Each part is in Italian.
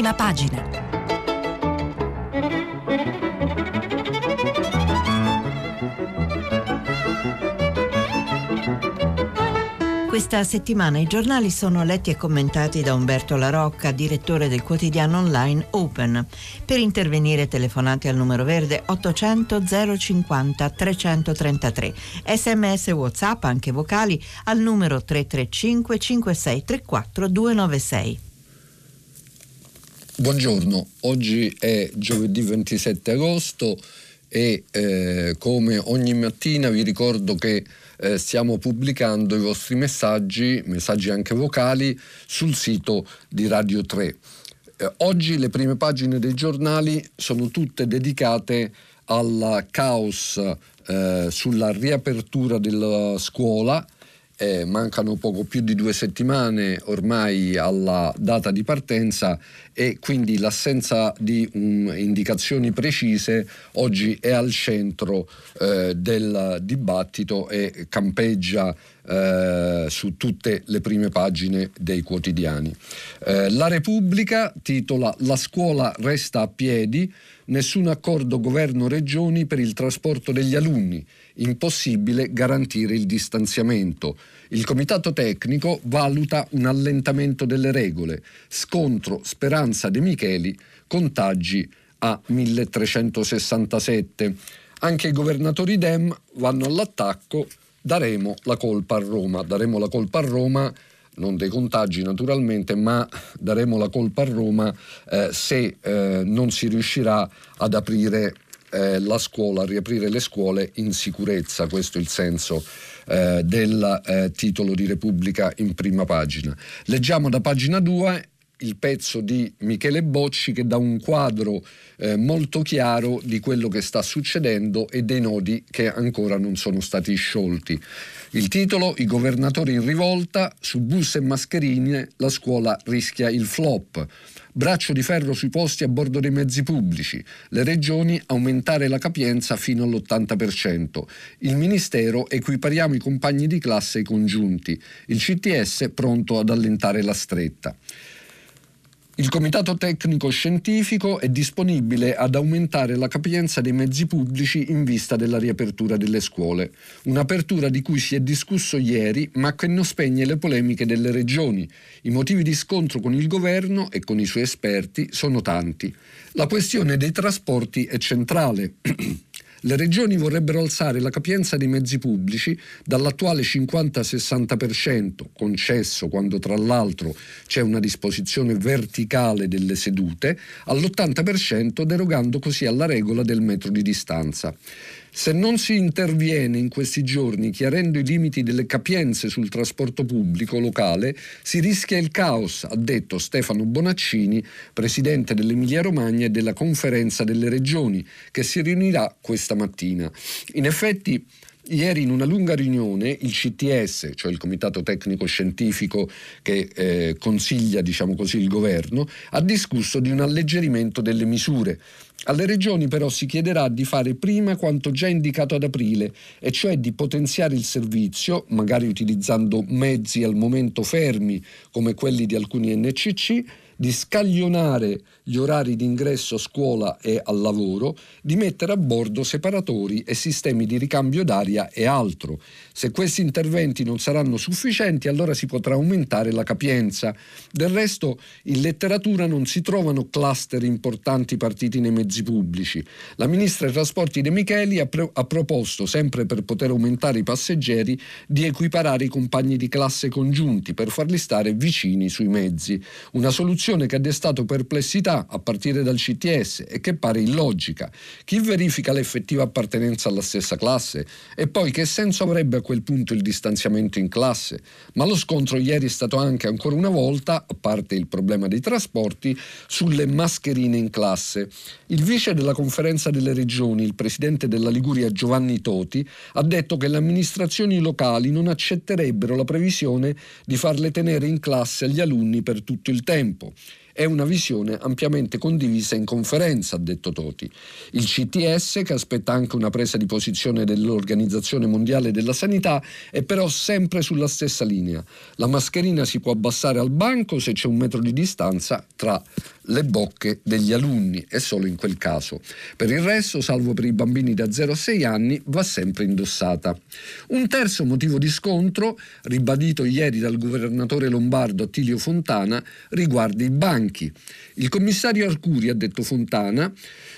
prima pagina. Questa settimana i giornali sono letti e commentati da Umberto Larocca, direttore del quotidiano online Open. Per intervenire telefonate al numero verde 800 050 333. Sms WhatsApp anche vocali al numero 335 5634 296. Buongiorno, oggi è giovedì 27 agosto e eh, come ogni mattina vi ricordo che eh, stiamo pubblicando i vostri messaggi, messaggi anche vocali, sul sito di Radio 3. Eh, oggi le prime pagine dei giornali sono tutte dedicate al caos eh, sulla riapertura della scuola, eh, mancano poco più di due settimane ormai alla data di partenza e quindi l'assenza di um, indicazioni precise oggi è al centro eh, del dibattito e campeggia eh, su tutte le prime pagine dei quotidiani. Eh, la Repubblica titola La scuola resta a piedi, nessun accordo governo-regioni per il trasporto degli alunni impossibile garantire il distanziamento. Il comitato tecnico valuta un allentamento delle regole. Scontro Speranza De Micheli, contagi a 1367. Anche i governatori Dem vanno all'attacco, daremo la colpa a Roma. Daremo la colpa a Roma non dei contagi naturalmente, ma daremo la colpa a Roma eh, se eh, non si riuscirà ad aprire eh, la scuola, riaprire le scuole in sicurezza, questo è il senso eh, del eh, titolo di Repubblica in prima pagina. Leggiamo da pagina 2 il pezzo di Michele Bocci che dà un quadro eh, molto chiaro di quello che sta succedendo e dei nodi che ancora non sono stati sciolti. Il titolo I governatori in rivolta, su bus e mascherine la scuola rischia il flop braccio di ferro sui posti a bordo dei mezzi pubblici, le regioni aumentare la capienza fino all'80%, il Ministero equipariamo i compagni di classe ai congiunti, il CTS pronto ad allentare la stretta. Il Comitato Tecnico Scientifico è disponibile ad aumentare la capienza dei mezzi pubblici in vista della riapertura delle scuole, un'apertura di cui si è discusso ieri ma che non spegne le polemiche delle regioni. I motivi di scontro con il governo e con i suoi esperti sono tanti. La questione dei trasporti è centrale. Le regioni vorrebbero alzare la capienza dei mezzi pubblici dall'attuale 50-60%, concesso quando tra l'altro c'è una disposizione verticale delle sedute, all'80% derogando così alla regola del metro di distanza. Se non si interviene in questi giorni chiarendo i limiti delle capienze sul trasporto pubblico locale, si rischia il caos, ha detto Stefano Bonaccini, presidente dell'Emilia Romagna e della Conferenza delle Regioni, che si riunirà questa mattina. In effetti, Ieri in una lunga riunione il CTS, cioè il Comitato Tecnico Scientifico che eh, consiglia diciamo così, il governo, ha discusso di un alleggerimento delle misure. Alle regioni però si chiederà di fare prima quanto già indicato ad aprile, e cioè di potenziare il servizio, magari utilizzando mezzi al momento fermi come quelli di alcuni NCC, di scaglionare gli orari di ingresso a scuola e al lavoro, di mettere a bordo separatori e sistemi di ricambio d'aria e altro. Se questi interventi non saranno sufficienti, allora si potrà aumentare la capienza. Del resto, in letteratura non si trovano cluster importanti partiti nei mezzi pubblici. La ministra dei trasporti De Micheli ha, pre- ha proposto, sempre per poter aumentare i passeggeri, di equiparare i compagni di classe congiunti per farli stare vicini sui mezzi. Una soluzione che ha destato perplessità a partire dal CTS e che pare illogica. Chi verifica l'effettiva appartenenza alla stessa classe? E poi che senso avrebbe a quel punto il distanziamento in classe? Ma lo scontro ieri è stato anche ancora una volta, a parte il problema dei trasporti, sulle mascherine in classe. Il vice della conferenza delle regioni, il presidente della Liguria Giovanni Toti, ha detto che le amministrazioni locali non accetterebbero la previsione di farle tenere in classe agli alunni per tutto il tempo è una visione ampiamente condivisa in conferenza, ha detto Toti. Il CTS, che aspetta anche una presa di posizione dell'Organizzazione Mondiale della Sanità, è però sempre sulla stessa linea. La mascherina si può abbassare al banco se c'è un metro di distanza tra le bocche degli alunni e solo in quel caso. Per il resto, salvo per i bambini da 0 a 6 anni, va sempre indossata. Un terzo motivo di scontro, ribadito ieri dal governatore lombardo Attilio Fontana, riguarda i banchi. Il commissario Arcuri, ha detto Fontana,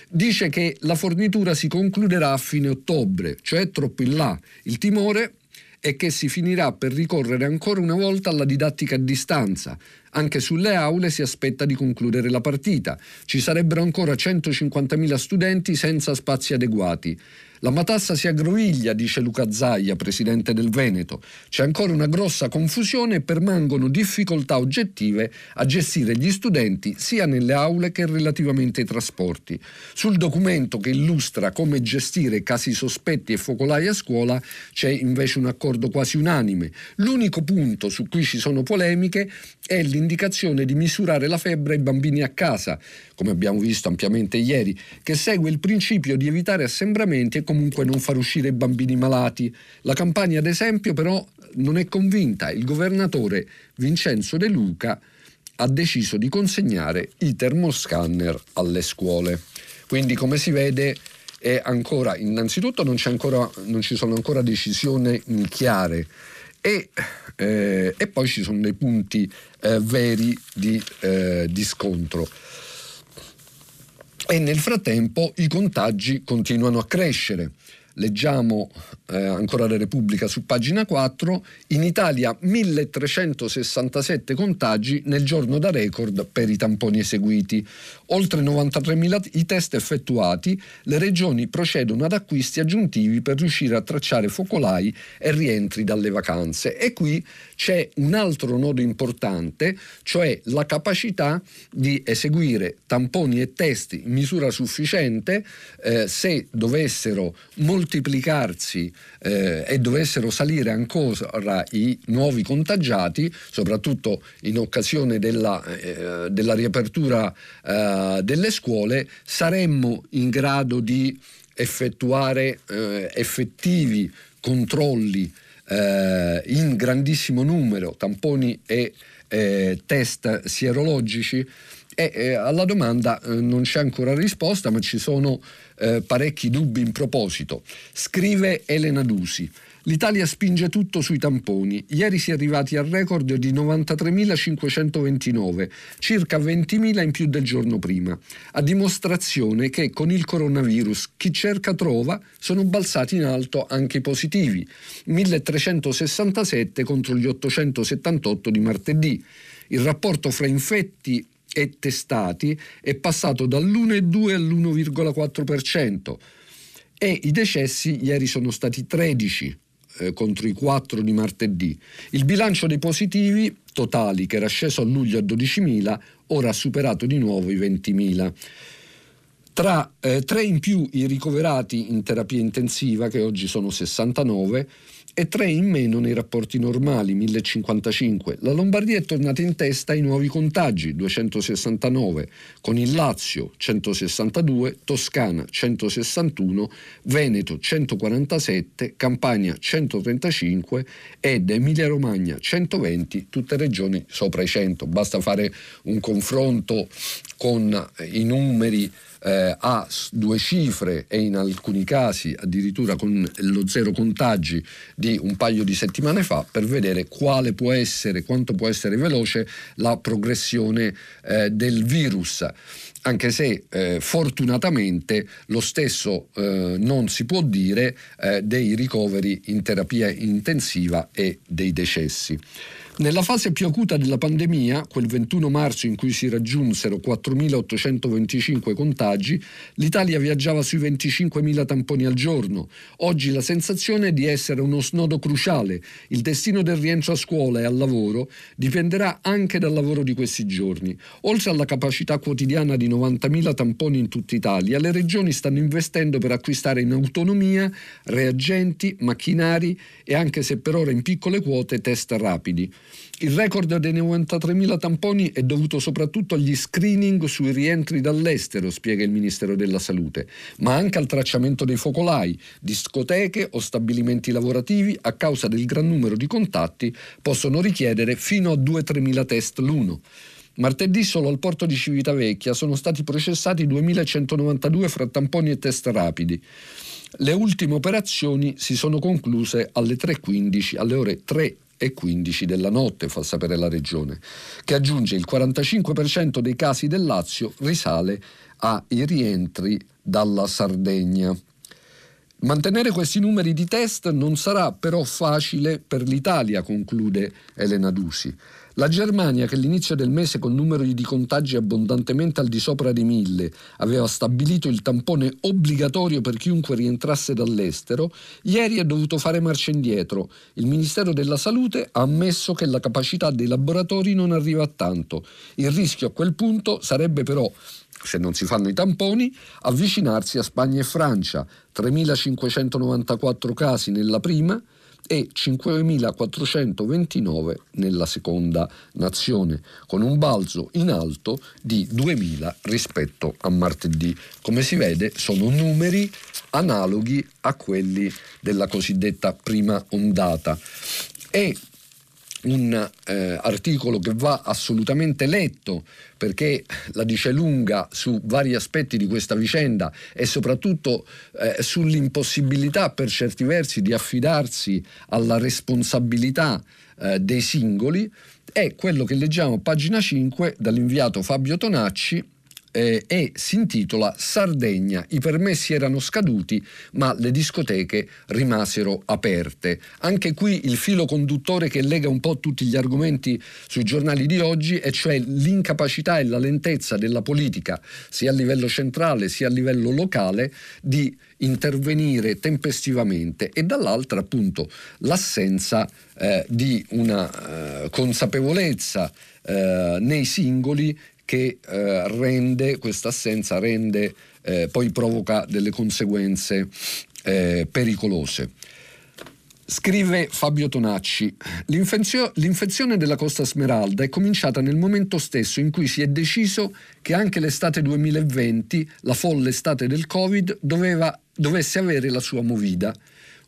dice che la fornitura si concluderà a fine ottobre, cioè troppo in là. Il timore è che si finirà per ricorrere ancora una volta alla didattica a distanza. Anche sulle aule si aspetta di concludere la partita. Ci sarebbero ancora 150.000 studenti senza spazi adeguati. La matassa si aggroviglia, dice Luca Zaia, presidente del Veneto. C'è ancora una grossa confusione e permangono difficoltà oggettive a gestire gli studenti sia nelle aule che relativamente ai trasporti. Sul documento che illustra come gestire casi sospetti e focolai a scuola c'è invece un accordo quasi unanime. L'unico punto su cui ci sono polemiche è l'indicazione di misurare la febbre ai bambini a casa, come abbiamo visto ampiamente ieri, che segue il principio di evitare assembramenti e comunque non far uscire i bambini malati. La campagna, ad esempio, però non è convinta. Il governatore Vincenzo De Luca ha deciso di consegnare i termoscanner alle scuole. Quindi, come si vede, è ancora, innanzitutto non, ancora, non ci sono ancora decisioni chiare e, eh, e, poi ci sono dei punti eh, veri di, eh, di scontro e nel frattempo i contagi continuano a crescere. Leggiamo eh, ancora la Repubblica su pagina 4, in Italia 1367 contagi nel giorno da record per i tamponi eseguiti. Oltre 93.000 i test effettuati, le regioni procedono ad acquisti aggiuntivi per riuscire a tracciare focolai e rientri dalle vacanze. E qui c'è un altro nodo importante, cioè la capacità di eseguire tamponi e test in misura sufficiente eh, se dovessero moltiplicarsi eh, e dovessero salire ancora i nuovi contagiati, soprattutto in occasione della, eh, della riapertura eh, delle scuole, saremmo in grado di effettuare eh, effettivi controlli eh, in grandissimo numero, tamponi e eh, test sierologici? E alla domanda non c'è ancora risposta, ma ci sono eh, parecchi dubbi in proposito. Scrive Elena Dusi. L'Italia spinge tutto sui tamponi. Ieri si è arrivati al record di 93.529, circa 20.000 in più del giorno prima, a dimostrazione che con il coronavirus chi cerca trova sono balzati in alto anche i positivi, 1.367 contro gli 878 di martedì. Il rapporto fra infetti e testati è passato dall'1,2 all'1,4% e i decessi ieri sono stati 13 eh, contro i 4 di martedì. Il bilancio dei positivi totali, che era sceso a luglio a 12.000, ora ha superato di nuovo i 20.000. Tra eh, tre in più i ricoverati in terapia intensiva, che oggi sono 69, e 3 in meno nei rapporti normali, 1055. La Lombardia è tornata in testa ai nuovi contagi, 269, con il Lazio 162, Toscana 161, Veneto 147, Campania 135 ed Emilia Romagna 120, tutte regioni sopra i 100. Basta fare un confronto con i numeri eh, a due cifre e in alcuni casi addirittura con lo zero contagi di un paio di settimane fa per vedere quale può essere, quanto può essere veloce la progressione eh, del virus anche se eh, fortunatamente lo stesso eh, non si può dire eh, dei ricoveri in terapia intensiva e dei decessi. Nella fase più acuta della pandemia, quel 21 marzo in cui si raggiunsero 4.825 contagi, l'Italia viaggiava sui 25.000 tamponi al giorno. Oggi la sensazione è di essere uno snodo cruciale. Il destino del rientro a scuola e al lavoro dipenderà anche dal lavoro di questi giorni. Oltre alla capacità quotidiana di 90.000 tamponi in tutta Italia, le regioni stanno investendo per acquistare in autonomia reagenti, macchinari e anche se per ora in piccole quote test rapidi. Il record dei 93.000 tamponi è dovuto soprattutto agli screening sui rientri dall'estero, spiega il Ministero della Salute, ma anche al tracciamento dei focolai, discoteche o stabilimenti lavorativi a causa del gran numero di contatti possono richiedere fino a 2-3.000 test l'uno. Martedì solo al porto di Civitavecchia sono stati processati 2.192 fra tamponi e test rapidi. Le ultime operazioni si sono concluse alle 3.15, alle ore 3 e 15 della notte, fa sapere la Regione, che aggiunge il 45% dei casi del Lazio risale ai rientri dalla Sardegna. Mantenere questi numeri di test non sarà però facile per l'Italia, conclude Elena Dusi. La Germania, che all'inizio del mese con numeri di contagi abbondantemente al di sopra di mille aveva stabilito il tampone obbligatorio per chiunque rientrasse dall'estero, ieri ha dovuto fare marcia indietro. Il Ministero della Salute ha ammesso che la capacità dei laboratori non arriva a tanto. Il rischio a quel punto sarebbe però se non si fanno i tamponi, avvicinarsi a Spagna e Francia, 3.594 casi nella prima, e 5.429 nella seconda nazione, con un balzo in alto di 2.000 rispetto a martedì. Come si vede sono numeri analoghi a quelli della cosiddetta prima ondata. E un eh, articolo che va assolutamente letto perché la dice lunga su vari aspetti di questa vicenda e soprattutto eh, sull'impossibilità per certi versi di affidarsi alla responsabilità eh, dei singoli è quello che leggiamo a pagina 5 dall'inviato Fabio Tonacci eh, e si intitola Sardegna. I permessi erano scaduti, ma le discoteche rimasero aperte. Anche qui il filo conduttore che lega un po' tutti gli argomenti sui giornali di oggi, e cioè l'incapacità e la lentezza della politica, sia a livello centrale sia a livello locale, di intervenire tempestivamente e dall'altra appunto l'assenza eh, di una eh, consapevolezza eh, nei singoli che eh, rende, questa assenza rende, eh, poi provoca delle conseguenze eh, pericolose. Scrive Fabio Tonacci, L'infezio- l'infezione della Costa Smeralda è cominciata nel momento stesso in cui si è deciso che anche l'estate 2020, la folle estate del Covid, doveva, dovesse avere la sua movida.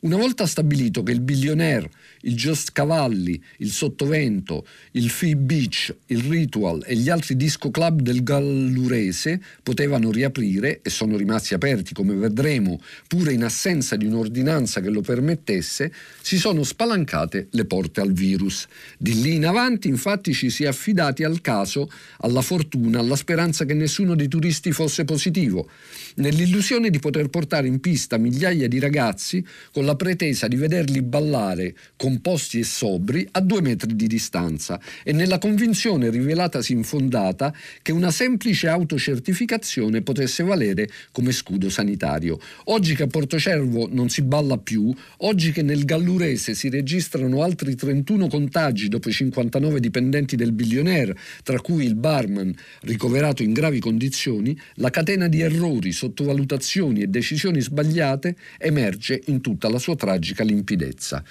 Una volta stabilito che il billionaire il Just Cavalli, il Sottovento, il Fee Beach, il Ritual e gli altri disco club del Gallurese potevano riaprire e sono rimasti aperti come vedremo pure in assenza di un'ordinanza che lo permettesse, si sono spalancate le porte al virus. Di lì in avanti infatti ci si è affidati al caso, alla fortuna, alla speranza che nessuno dei turisti fosse positivo, nell'illusione di poter portare in pista migliaia di ragazzi con la pretesa di vederli ballare con composti e sobri a due metri di distanza e nella convinzione rivelatasi infondata che una semplice autocertificazione potesse valere come scudo sanitario. Oggi che a Portocervo non si balla più, oggi che nel Gallurese si registrano altri 31 contagi dopo i 59 dipendenti del billionaire, tra cui il barman ricoverato in gravi condizioni, la catena di errori, sottovalutazioni e decisioni sbagliate emerge in tutta la sua tragica limpidezza.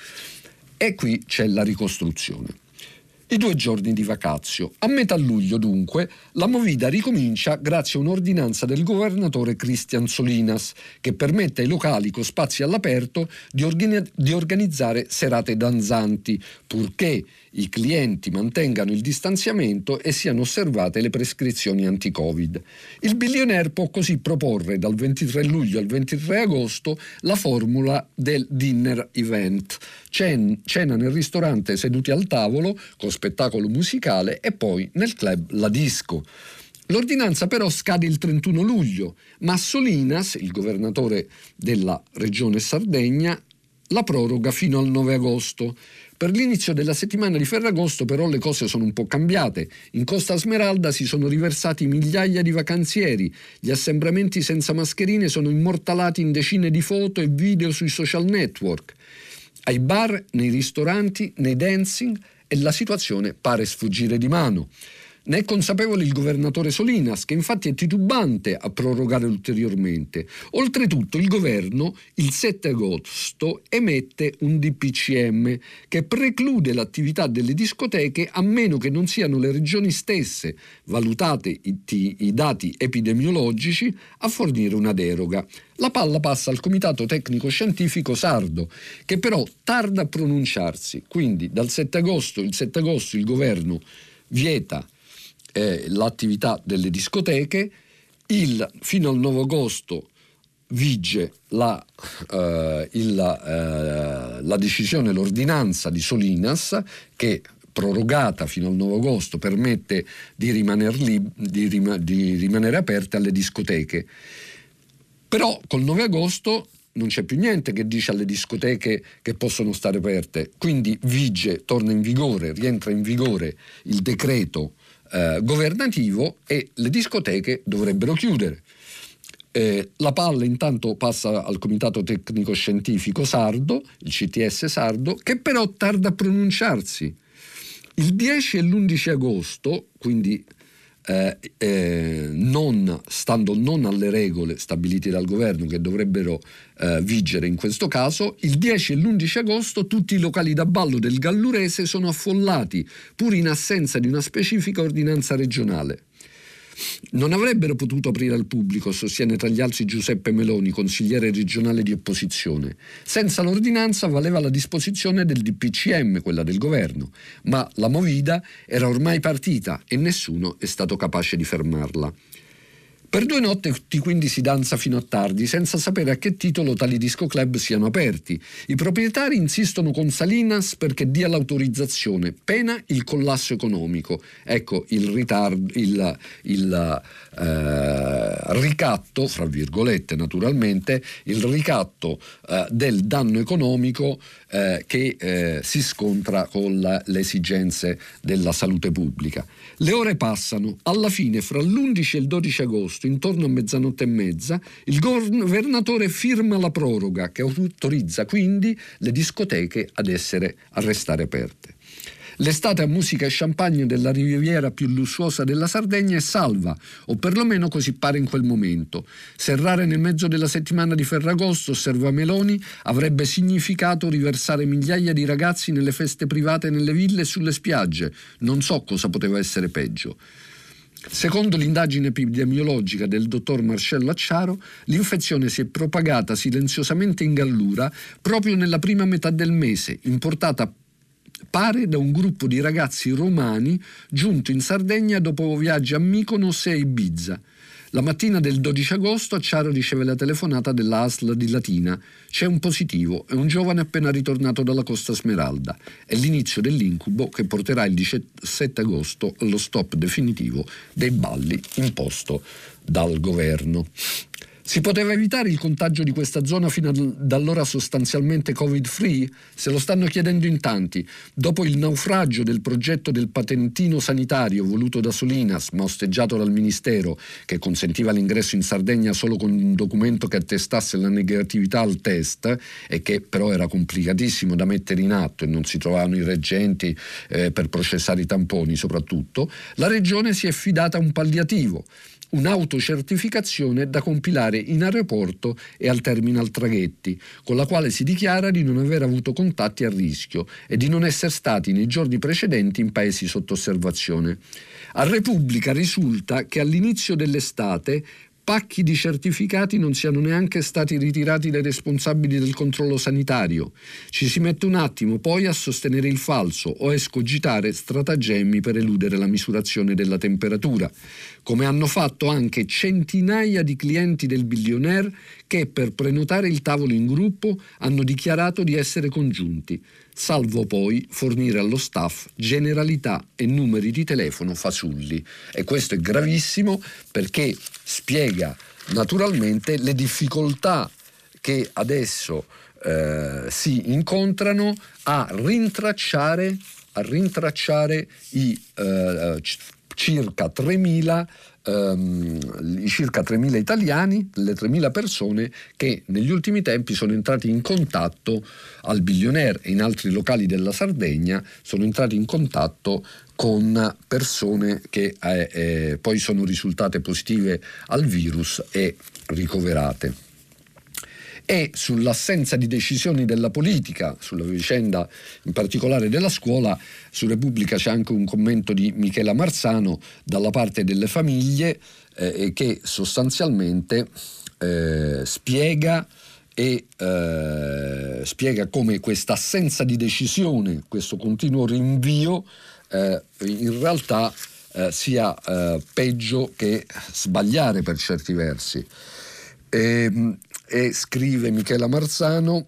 E qui c'è la ricostruzione. I due giorni di vacazio. A metà luglio, dunque, la movida ricomincia grazie a un'ordinanza del governatore Cristian Solinas che permette ai locali con spazi all'aperto di, organi- di organizzare serate danzanti, purché i clienti mantengano il distanziamento e siano osservate le prescrizioni anti-Covid. Il billionaire può così proporre dal 23 luglio al 23 agosto la formula del dinner event, cena nel ristorante seduti al tavolo con spettacolo musicale e poi nel club la disco. L'ordinanza però scade il 31 luglio, ma Solinas, il governatore della regione Sardegna, la proroga fino al 9 agosto. Per l'inizio della settimana di Ferragosto però le cose sono un po' cambiate. In Costa Smeralda si sono riversati migliaia di vacanzieri, gli assembramenti senza mascherine sono immortalati in decine di foto e video sui social network. Ai bar, nei ristoranti, nei dancing e la situazione pare sfuggire di mano. Ne è consapevole il governatore Solinas, che infatti è titubante a prorogare ulteriormente. Oltretutto il governo il 7 agosto emette un DPCM che preclude l'attività delle discoteche a meno che non siano le regioni stesse, valutate i, i dati epidemiologici, a fornire una deroga. La palla passa al Comitato Tecnico Scientifico Sardo, che però tarda a pronunciarsi. Quindi dal 7 agosto, il 7 agosto il governo vieta eh, l'attività delle discoteche, il, fino al 9 agosto vige la, eh, il, eh, la decisione, l'ordinanza di Solinas che prorogata fino al 9 agosto permette di rimanere, lib- di, rim- di rimanere aperte alle discoteche. Però col 9 agosto non c'è più niente che dice alle discoteche che possono stare aperte, quindi vige, torna in vigore, rientra in vigore il decreto eh, governativo e le discoteche dovrebbero chiudere. Eh, la palla intanto passa al Comitato Tecnico Scientifico Sardo, il CTS Sardo, che però tarda a pronunciarsi. Il 10 e l'11 agosto, quindi eh, eh, non, stando non alle regole stabilite dal governo che dovrebbero eh, vigere in questo caso, il 10 e l'11 agosto tutti i locali da ballo del Gallurese sono affollati, pur in assenza di una specifica ordinanza regionale. Non avrebbero potuto aprire al pubblico, sostiene tra gli altri Giuseppe Meloni, consigliere regionale di opposizione. Senza l'ordinanza valeva la disposizione del DPCM, quella del governo, ma la movida era ormai partita e nessuno è stato capace di fermarla. Per due notti quindi si danza fino a tardi, senza sapere a che titolo tali disco club siano aperti. I proprietari insistono con Salinas perché dia l'autorizzazione, pena il collasso economico. Ecco il ritardo, il, il eh, ricatto, fra virgolette naturalmente, il ricatto eh, del danno economico eh, che eh, si scontra con la, le esigenze della salute pubblica. Le ore passano, alla fine fra l'11 e il 12 agosto, intorno a mezzanotte e mezza, il governatore firma la proroga che autorizza quindi le discoteche ad essere a restare aperte. L'estate a musica e champagne della riviera più lussuosa della Sardegna è salva, o perlomeno così pare in quel momento. Serrare nel mezzo della settimana di Ferragosto, osserva Meloni, avrebbe significato riversare migliaia di ragazzi nelle feste private nelle ville e sulle spiagge. Non so cosa poteva essere peggio. Secondo l'indagine epidemiologica del dottor Marcello Acciaro, l'infezione si è propagata silenziosamente in Gallura proprio nella prima metà del mese, importata pare da un gruppo di ragazzi romani giunto in Sardegna dopo viaggi a Mykonos e a Ibiza. La mattina del 12 agosto Acciaro riceve la telefonata dell'ASL di Latina. C'è un positivo, è un giovane appena ritornato dalla Costa Smeralda. È l'inizio dell'incubo che porterà il 17 agosto allo stop definitivo dei balli imposto dal governo. Si poteva evitare il contagio di questa zona fino ad allora sostanzialmente covid-free? Se lo stanno chiedendo in tanti. Dopo il naufragio del progetto del patentino sanitario voluto da Solinas, ma osteggiato dal Ministero, che consentiva l'ingresso in Sardegna solo con un documento che attestasse la negatività al test e che però era complicatissimo da mettere in atto e non si trovavano i reggenti eh, per processare i tamponi soprattutto, la Regione si è fidata a un palliativo un'autocertificazione da compilare in aeroporto e al terminal traghetti, con la quale si dichiara di non aver avuto contatti a rischio e di non essere stati nei giorni precedenti in paesi sotto osservazione. A Repubblica risulta che all'inizio dell'estate pacchi di certificati non siano neanche stati ritirati dai responsabili del controllo sanitario. Ci si mette un attimo poi a sostenere il falso o a escogitare stratagemmi per eludere la misurazione della temperatura, come hanno fatto anche centinaia di clienti del billionaire che per prenotare il tavolo in gruppo hanno dichiarato di essere congiunti salvo poi fornire allo staff generalità e numeri di telefono fasulli. E questo è gravissimo perché spiega naturalmente le difficoltà che adesso eh, si incontrano a rintracciare, a rintracciare i eh, circa 3.000 ehm, circa 3.000 italiani, le 3.000 persone che negli ultimi tempi sono entrati in contatto al Billionaire. E in altri locali della Sardegna, sono entrati in contatto con persone che eh, eh, poi sono risultate positive al virus e ricoverate e sull'assenza di decisioni della politica, sulla vicenda in particolare della scuola, su Repubblica c'è anche un commento di Michela Marzano dalla parte delle famiglie eh, che sostanzialmente eh, spiega e eh, spiega come questa assenza di decisione, questo continuo rinvio, eh, in realtà eh, sia eh, peggio che sbagliare per certi versi. E, ehm, e scrive Michela Marzano,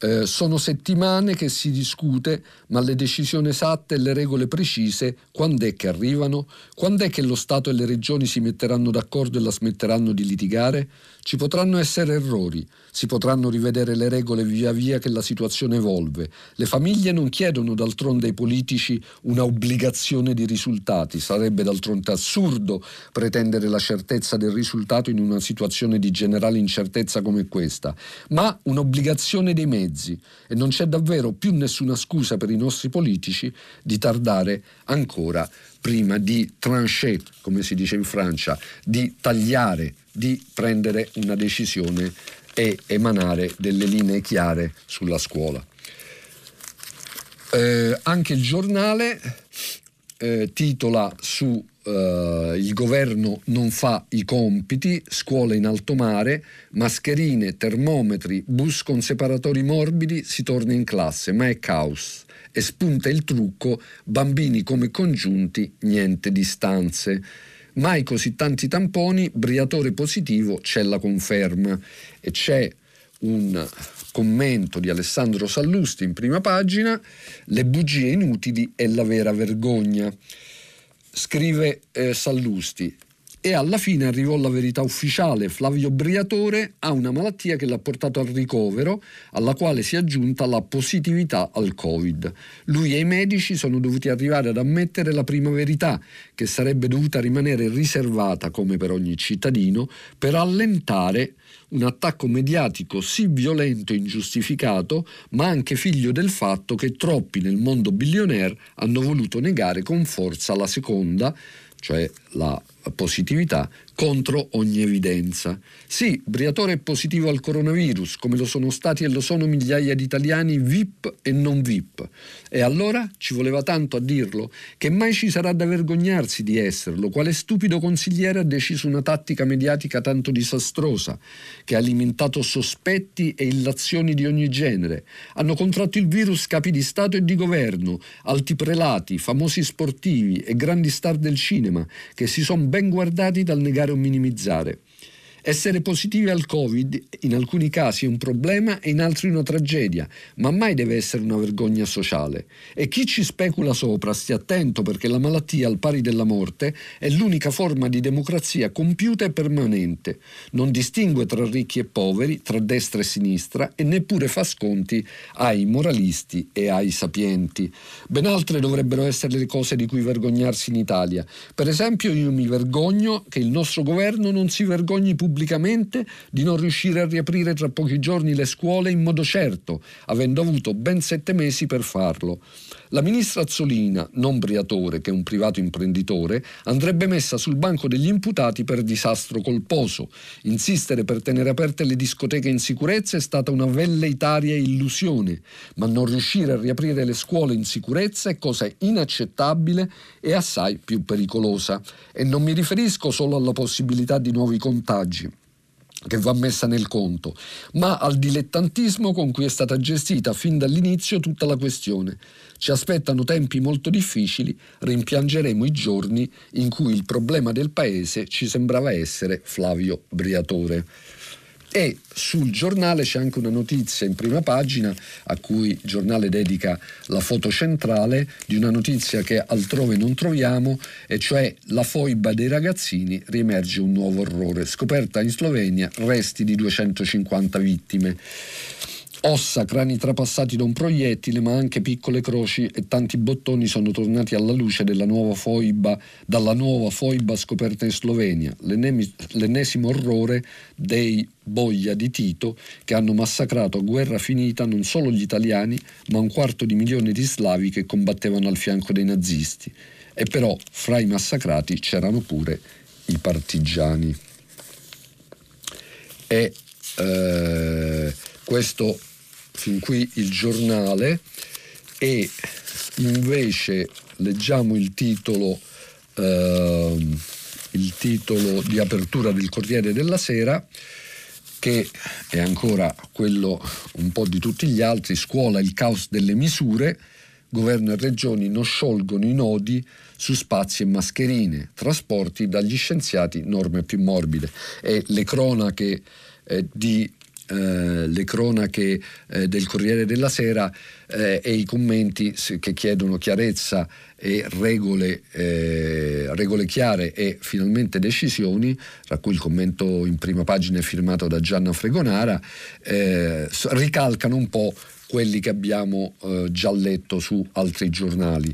eh, sono settimane che si discute, ma le decisioni esatte e le regole precise quando è che arrivano? Quando è che lo Stato e le regioni si metteranno d'accordo e la smetteranno di litigare? Ci potranno essere errori, si potranno rivedere le regole via via che la situazione evolve. Le famiglie non chiedono d'altronde ai politici una obbligazione di risultati, sarebbe d'altronde assurdo pretendere la certezza del risultato in una situazione di generale incertezza come questa, ma un'obbligazione dei mezzi. E non c'è davvero più nessuna scusa per i nostri politici di tardare ancora prima di trancher, come si dice in Francia, di tagliare di prendere una decisione e emanare delle linee chiare sulla scuola. Eh, anche il giornale eh, titola su Uh, il governo non fa i compiti, scuole in alto mare, mascherine, termometri, bus con separatori morbidi, si torna in classe, ma è caos. E spunta il trucco, bambini come congiunti, niente distanze. Mai così tanti tamponi, Briatore positivo, c'è la conferma e c'è un commento di Alessandro Sallusti in prima pagina, le bugie inutili e la vera vergogna. Scrive eh, Sallusti, e alla fine arrivò la verità ufficiale. Flavio Briatore ha una malattia che l'ha portato al ricovero, alla quale si è aggiunta la positività al Covid. Lui e i medici sono dovuti arrivare ad ammettere la prima verità, che sarebbe dovuta rimanere riservata, come per ogni cittadino, per allentare un attacco mediatico sì violento e ingiustificato, ma anche figlio del fatto che troppi nel mondo billionaire hanno voluto negare con forza la seconda, cioè la positività, contro ogni evidenza. Sì, Briatore è positivo al coronavirus, come lo sono stati e lo sono migliaia di italiani VIP e non VIP. E allora ci voleva tanto a dirlo, che mai ci sarà da vergognarsi di esserlo, quale stupido consigliere ha deciso una tattica mediatica tanto disastrosa, che ha alimentato sospetti e illazioni di ogni genere. Hanno contratto il virus capi di Stato e di governo, alti prelati, famosi sportivi e grandi star del cinema, che si sono ben guardati dal negare o minimizzare. Essere positivi al Covid in alcuni casi è un problema e in altri una tragedia, ma mai deve essere una vergogna sociale. E chi ci specula sopra stia attento perché la malattia, al pari della morte, è l'unica forma di democrazia compiuta e permanente. Non distingue tra ricchi e poveri, tra destra e sinistra e neppure fa sconti ai moralisti e ai sapienti. Ben altre dovrebbero essere le cose di cui vergognarsi in Italia. Per esempio io mi vergogno che il nostro governo non si vergogni pubblicamente pubblicamente di non riuscire a riaprire tra pochi giorni le scuole in modo certo, avendo avuto ben sette mesi per farlo. La ministra Azzolina, non Briatore, che è un privato imprenditore, andrebbe messa sul banco degli imputati per disastro colposo. Insistere per tenere aperte le discoteche in sicurezza è stata una velleitaria illusione, ma non riuscire a riaprire le scuole in sicurezza è cosa inaccettabile e assai più pericolosa. E non mi riferisco solo alla possibilità di nuovi contagi che va messa nel conto, ma al dilettantismo con cui è stata gestita fin dall'inizio tutta la questione. Ci aspettano tempi molto difficili, rimpiangeremo i giorni in cui il problema del paese ci sembrava essere Flavio Briatore. E sul giornale c'è anche una notizia in prima pagina a cui il giornale dedica la foto centrale di una notizia che altrove non troviamo, e cioè la foiba dei ragazzini riemerge un nuovo orrore. Scoperta in Slovenia resti di 250 vittime. Ossa, crani trapassati da un proiettile, ma anche piccole croci e tanti bottoni sono tornati alla luce nuova foiba, dalla nuova foiba scoperta in Slovenia, l'ennesimo orrore dei boia di Tito che hanno massacrato a guerra finita non solo gli italiani, ma un quarto di milione di slavi che combattevano al fianco dei nazisti. E però fra i massacrati c'erano pure i partigiani. E eh, questo fin qui il giornale e invece leggiamo il titolo, eh, il titolo di apertura del Corriere della Sera che è ancora quello un po' di tutti gli altri, scuola il caos delle misure, governo e regioni non sciolgono i nodi su spazi e mascherine, trasporti dagli scienziati norme più morbide. E le cronache eh, di eh, le cronache eh, del Corriere della Sera eh, e i commenti che chiedono chiarezza e regole, eh, regole, chiare e finalmente decisioni, tra cui il commento in prima pagina firmato da Gianna Fregonara, eh, ricalcano un po' quelli che abbiamo già letto su altri giornali.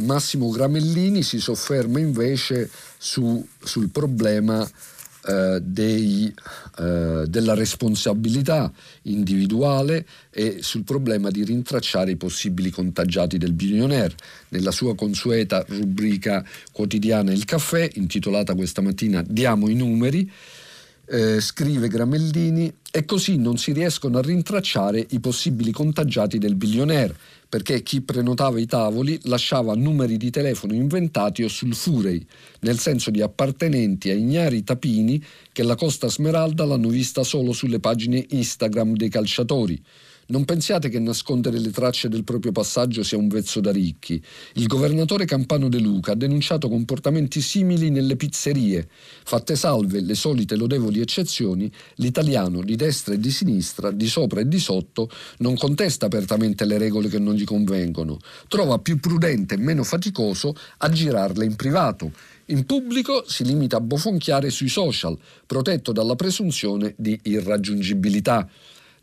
Massimo Gramellini si sofferma invece su, sul problema eh, dei, eh, della responsabilità individuale e sul problema di rintracciare i possibili contagiati del billionaire. Nella sua consueta rubrica quotidiana Il caffè, intitolata questa mattina Diamo i numeri, eh, scrive Gramellini, e così non si riescono a rintracciare i possibili contagiati del billionaire perché chi prenotava i tavoli lasciava numeri di telefono inventati o sulfurei, nel senso di appartenenti a ignari tapini che la Costa Smeralda l'hanno vista solo sulle pagine Instagram dei calciatori. Non pensiate che nascondere le tracce del proprio passaggio sia un vezzo da ricchi. Il governatore Campano De Luca ha denunciato comportamenti simili nelle pizzerie. Fatte salve le solite lodevoli eccezioni, l'italiano di destra e di sinistra, di sopra e di sotto, non contesta apertamente le regole che non gli convengono. Trova più prudente e meno faticoso aggirarle in privato. In pubblico si limita a bofonchiare sui social, protetto dalla presunzione di irraggiungibilità.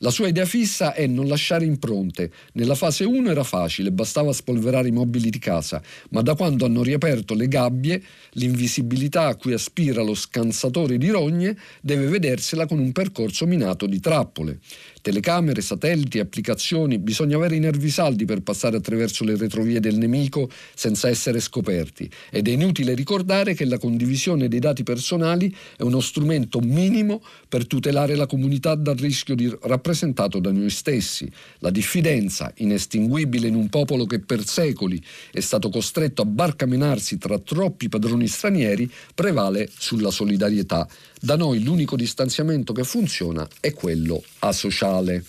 La sua idea fissa è non lasciare impronte. Nella fase 1 era facile, bastava spolverare i mobili di casa, ma da quando hanno riaperto le gabbie, l'invisibilità a cui aspira lo scansatore di rogne deve vedersela con un percorso minato di trappole. Telecamere, satelliti, applicazioni, bisogna avere i nervi saldi per passare attraverso le retrovie del nemico senza essere scoperti ed è inutile ricordare che la condivisione dei dati personali è uno strumento minimo per tutelare la comunità dal rischio di, rappresentato da noi stessi. La diffidenza, inestinguibile in un popolo che per secoli è stato costretto a barcamenarsi tra troppi padroni stranieri, prevale sulla solidarietà. Da noi l'unico distanziamento che funziona è quello asociale.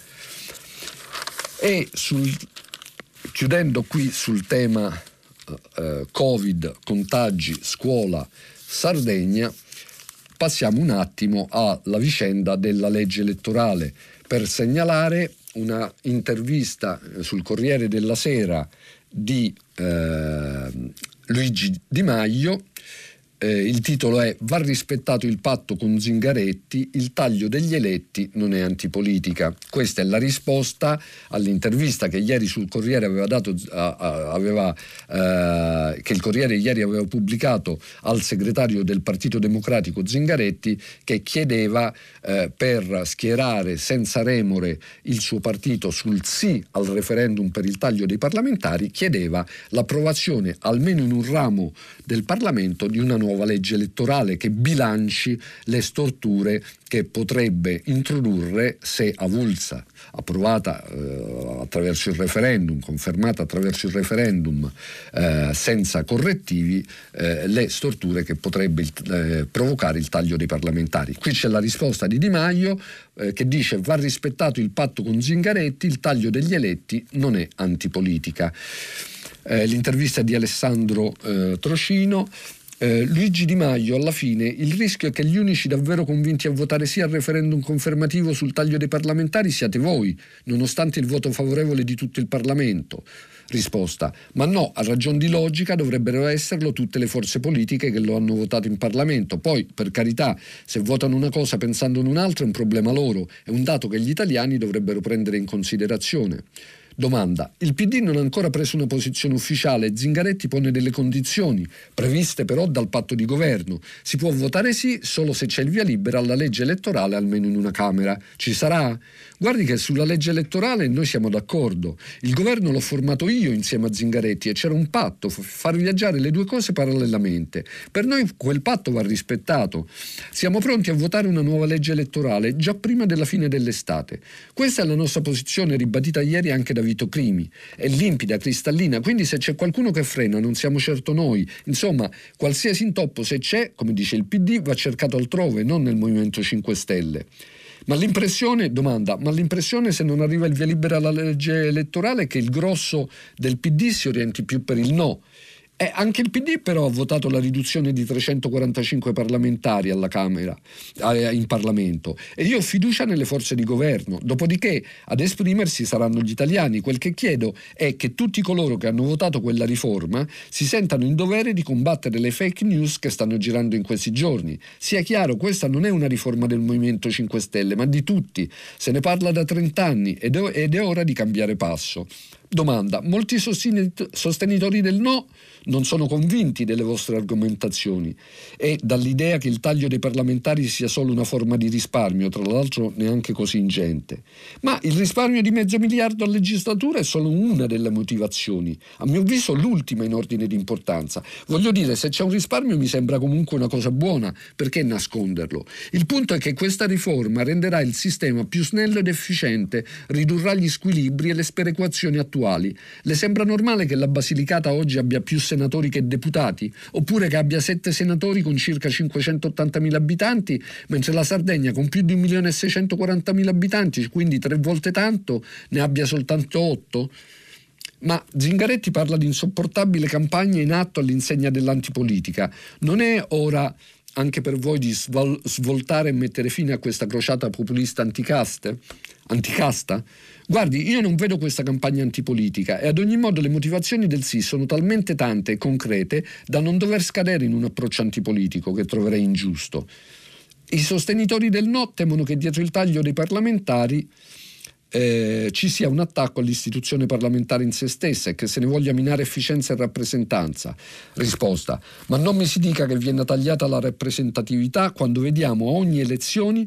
E sul, chiudendo qui sul tema eh, Covid, contagi, scuola, Sardegna, passiamo un attimo alla vicenda della legge elettorale per segnalare una intervista sul Corriere della Sera di eh, Luigi Di Maio eh, il titolo è Va rispettato il patto con Zingaretti, il taglio degli eletti non è antipolitica. Questa è la risposta all'intervista che ieri sul Corriere aveva dato, aveva, eh, che il Corriere ieri aveva pubblicato al segretario del Partito Democratico Zingaretti che chiedeva eh, per schierare senza remore il suo partito sul sì al referendum per il taglio dei parlamentari, chiedeva l'approvazione almeno in un ramo del Parlamento di una nuova nuova legge elettorale che bilanci le storture che potrebbe introdurre se avulsa, approvata eh, attraverso il referendum, confermata attraverso il referendum eh, senza correttivi, eh, le storture che potrebbe eh, provocare il taglio dei parlamentari. Qui c'è la risposta di Di Maio eh, che dice va rispettato il patto con Zingaretti, il taglio degli eletti non è antipolitica. Eh, l'intervista di Alessandro Trocino eh, Luigi Di Maio, alla fine il rischio è che gli unici davvero convinti a votare sì al referendum confermativo sul taglio dei parlamentari siate voi, nonostante il voto favorevole di tutto il Parlamento. Risposta. Ma no, a ragion di logica dovrebbero esserlo tutte le forze politiche che lo hanno votato in Parlamento. Poi, per carità, se votano una cosa pensando in un'altra è un problema loro, è un dato che gli italiani dovrebbero prendere in considerazione. Domanda. Il PD non ha ancora preso una posizione ufficiale Zingaretti pone delle condizioni, previste però dal patto di governo. Si può votare sì solo se c'è il via libera alla legge elettorale almeno in una Camera. Ci sarà? Guardi che sulla legge elettorale noi siamo d'accordo. Il governo l'ho formato io insieme a Zingaretti e c'era un patto, far viaggiare le due cose parallelamente. Per noi quel patto va rispettato. Siamo pronti a votare una nuova legge elettorale già prima della fine dell'estate. Questa è la nostra posizione ribadita ieri anche da Vito Crimi. È limpida, cristallina, quindi se c'è qualcuno che frena non siamo certo noi. Insomma, qualsiasi intoppo se c'è, come dice il PD, va cercato altrove, non nel Movimento 5 Stelle. Ma l'impressione, domanda, ma l'impressione se non arriva il via libera alla legge elettorale è che il grosso del PD si orienti più per il no eh, anche il PD però ha votato la riduzione di 345 parlamentari alla Camera, eh, in Parlamento e io ho fiducia nelle forze di governo. Dopodiché ad esprimersi saranno gli italiani. Quel che chiedo è che tutti coloro che hanno votato quella riforma si sentano in dovere di combattere le fake news che stanno girando in questi giorni. Sia chiaro, questa non è una riforma del Movimento 5 Stelle, ma di tutti. Se ne parla da 30 anni ed è ora di cambiare passo. Domanda, molti sostenitori del no non sono convinti delle vostre argomentazioni e dall'idea che il taglio dei parlamentari sia solo una forma di risparmio, tra l'altro neanche così ingente. Ma il risparmio di mezzo miliardo a legislatura è solo una delle motivazioni, a mio avviso l'ultima in ordine di importanza. Voglio dire, se c'è un risparmio mi sembra comunque una cosa buona, perché nasconderlo? Il punto è che questa riforma renderà il sistema più snello ed efficiente, ridurrà gli squilibri e le sperequazioni attuali. Le sembra normale che la Basilicata oggi abbia più senatori che deputati, oppure che abbia sette senatori con circa 580.000 abitanti, mentre la Sardegna con più di 1.640.000 abitanti, quindi tre volte tanto, ne abbia soltanto otto? Ma Zingaretti parla di insopportabile campagna in atto all'insegna dell'antipolitica. Non è ora anche per voi di svol- svoltare e mettere fine a questa crociata populista anticaste? Anticasta? Guardi, io non vedo questa campagna antipolitica e ad ogni modo le motivazioni del sì sono talmente tante e concrete da non dover scadere in un approccio antipolitico che troverei ingiusto. I sostenitori del no temono che dietro il taglio dei parlamentari eh, ci sia un attacco all'istituzione parlamentare in se stessa e che se ne voglia minare efficienza e rappresentanza. Risposta: ma non mi si dica che viene tagliata la rappresentatività quando vediamo a ogni elezione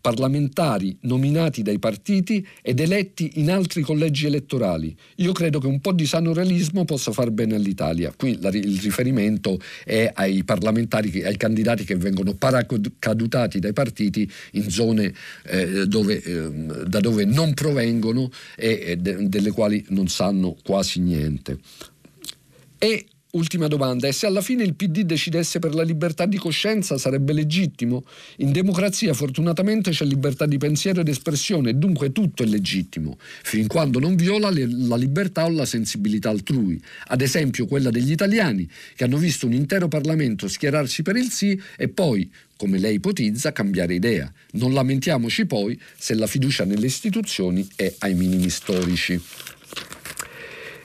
parlamentari nominati dai partiti ed eletti in altri collegi elettorali. Io credo che un po' di sano realismo possa far bene all'Italia. Qui il riferimento è ai parlamentari, ai candidati che vengono paracadutati dai partiti in zone eh, dove, eh, da dove non provengono e, e de, delle quali non sanno quasi niente. E Ultima domanda, e se alla fine il PD decidesse per la libertà di coscienza sarebbe legittimo? In democrazia fortunatamente c'è libertà di pensiero ed espressione, dunque tutto è legittimo, fin quando non viola le, la libertà o la sensibilità altrui. Ad esempio quella degli italiani, che hanno visto un intero Parlamento schierarsi per il sì e poi, come lei ipotizza, cambiare idea. Non lamentiamoci poi se la fiducia nelle istituzioni è ai minimi storici.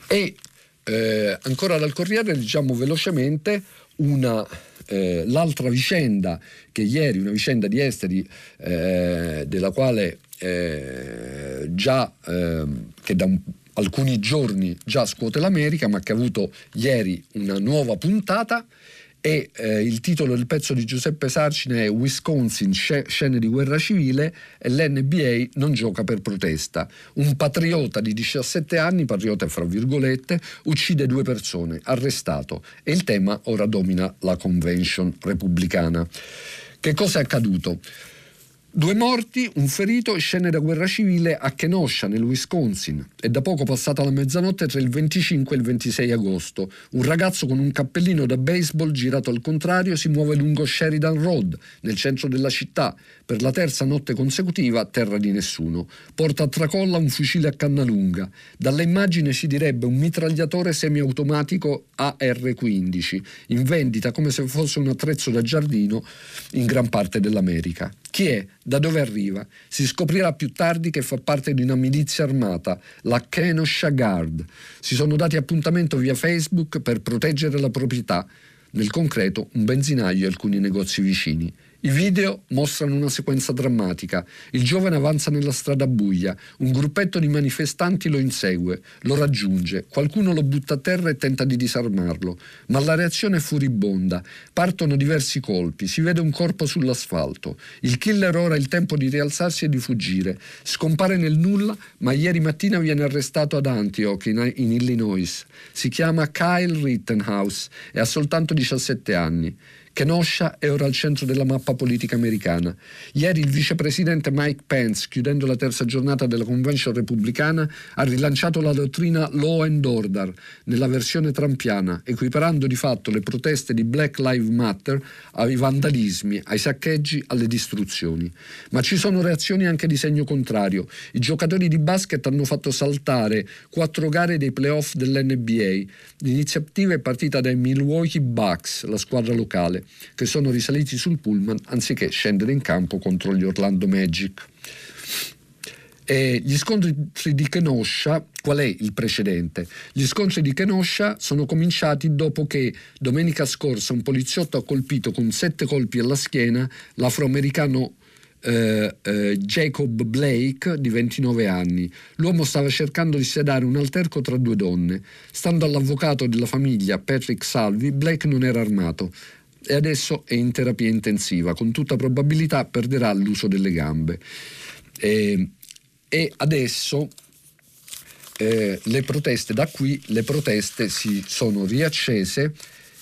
E eh, ancora dal Corriere leggiamo velocemente una, eh, l'altra vicenda che ieri, una vicenda di esteri eh, della quale eh, già ehm, che da un, alcuni giorni già scuote l'America ma che ha avuto ieri una nuova puntata e eh, il titolo del pezzo di Giuseppe Sarcine è Wisconsin, scene di guerra civile e l'NBA non gioca per protesta. Un patriota di 17 anni, patriota fra virgolette, uccide due persone, arrestato e il tema ora domina la convention repubblicana. Che cosa è accaduto? Due morti, un ferito, scene da guerra civile a Kenosha, nel Wisconsin. È da poco passata la mezzanotte tra il 25 e il 26 agosto. Un ragazzo con un cappellino da baseball girato al contrario si muove lungo Sheridan Road, nel centro della città, per la terza notte consecutiva terra di nessuno. Porta a tracolla un fucile a canna lunga. Dalla immagine si direbbe un mitragliatore semiautomatico AR-15, in vendita come se fosse un attrezzo da giardino in gran parte dell'America. Chi è? Da dove arriva? Si scoprirà più tardi che fa parte di una milizia armata, la Kenosha Guard. Si sono dati appuntamento via Facebook per proteggere la proprietà. Nel concreto, un benzinaio e alcuni negozi vicini. I video mostrano una sequenza drammatica. Il giovane avanza nella strada buia, un gruppetto di manifestanti lo insegue, lo raggiunge, qualcuno lo butta a terra e tenta di disarmarlo, ma la reazione è furibonda. Partono diversi colpi, si vede un corpo sull'asfalto. Il killer ora ha il tempo di rialzarsi e di fuggire. Scompare nel nulla, ma ieri mattina viene arrestato ad Antioch, in, in Illinois. Si chiama Kyle Rittenhouse e ha soltanto 17 anni. Kenosha è ora al centro della mappa politica americana. Ieri il vicepresidente Mike Pence, chiudendo la terza giornata della convention repubblicana, ha rilanciato la dottrina Law and Order nella versione trampiana, equiparando di fatto le proteste di Black Lives Matter ai vandalismi, ai saccheggi, alle distruzioni. Ma ci sono reazioni anche di segno contrario. I giocatori di basket hanno fatto saltare quattro gare dei playoff dell'NBA. L'iniziativa è partita dai Milwaukee Bucks, la squadra locale che sono risaliti sul pullman anziché scendere in campo contro gli Orlando Magic. E gli scontri di Kenosha, qual è il precedente? Gli scontri di Kenosha sono cominciati dopo che domenica scorsa un poliziotto ha colpito con sette colpi alla schiena l'afroamericano eh, eh, Jacob Blake di 29 anni. L'uomo stava cercando di sedare un alterco tra due donne. Stando all'avvocato della famiglia Patrick Salvi, Blake non era armato e adesso è in terapia intensiva, con tutta probabilità perderà l'uso delle gambe. E, e adesso eh, le proteste, da qui le proteste si sono riaccese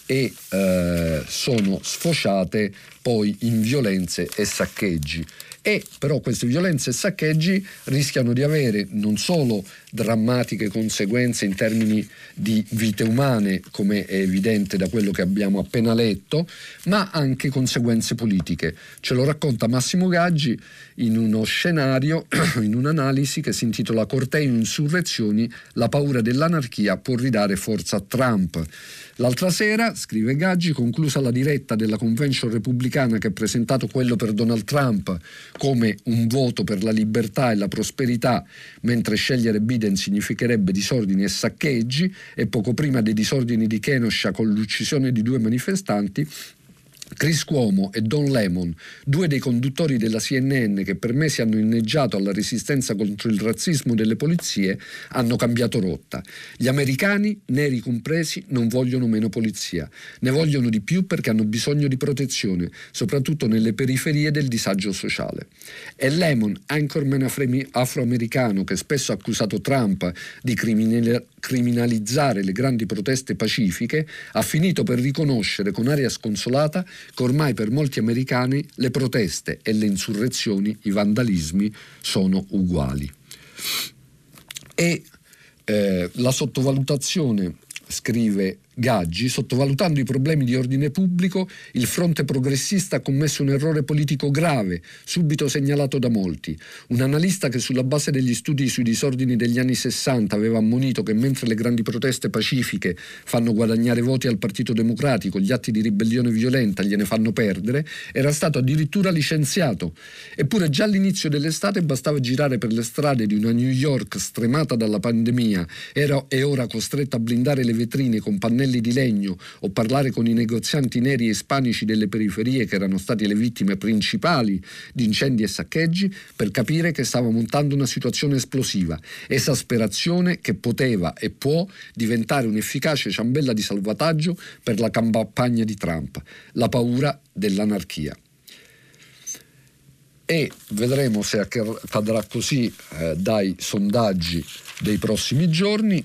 e eh, sono sfociate poi in violenze e saccheggi e però queste violenze e saccheggi rischiano di avere non solo drammatiche conseguenze in termini di vite umane, come è evidente da quello che abbiamo appena letto, ma anche conseguenze politiche. Ce lo racconta Massimo Gaggi in uno scenario, in un'analisi che si intitola Corteo insurrezioni, la paura dell'anarchia può ridare forza a Trump. L'altra sera, scrive Gaggi, conclusa la diretta della convention repubblicana che ha presentato quello per Donald Trump come un voto per la libertà e la prosperità, mentre scegliere Biden significherebbe disordini e saccheggi, e poco prima dei disordini di Kenosha con l'uccisione di due manifestanti, Chris Cuomo e Don Lemon, due dei conduttori della CNN che per mesi hanno inneggiato alla resistenza contro il razzismo delle polizie, hanno cambiato rotta. Gli americani, neri compresi, non vogliono meno polizia. Ne vogliono di più perché hanno bisogno di protezione, soprattutto nelle periferie del disagio sociale. E Lemon, anchorman afroamericano che spesso ha accusato Trump di criminalizzare le grandi proteste pacifiche, ha finito per riconoscere con aria sconsolata che ormai per molti americani le proteste e le insurrezioni, i vandalismi sono uguali. E eh, la sottovalutazione, scrive Gaggi, sottovalutando i problemi di ordine pubblico, il fronte progressista ha commesso un errore politico grave, subito segnalato da molti. Un analista che sulla base degli studi sui disordini degli anni 60 aveva ammonito che mentre le grandi proteste pacifiche fanno guadagnare voti al Partito Democratico, gli atti di ribellione violenta gliene fanno perdere, era stato addirittura licenziato. Eppure già all'inizio dell'estate bastava girare per le strade di una New York stremata dalla pandemia era, e ora costretta a blindare le vetrine con pannelli pannelli di legno o parlare con i negozianti neri e ispanici delle periferie che erano stati le vittime principali di incendi e saccheggi per capire che stava montando una situazione esplosiva, esasperazione che poteva e può diventare un'efficace ciambella di salvataggio per la campagna di Trump, la paura dell'anarchia. E vedremo se accadrà così eh, dai sondaggi dei prossimi giorni.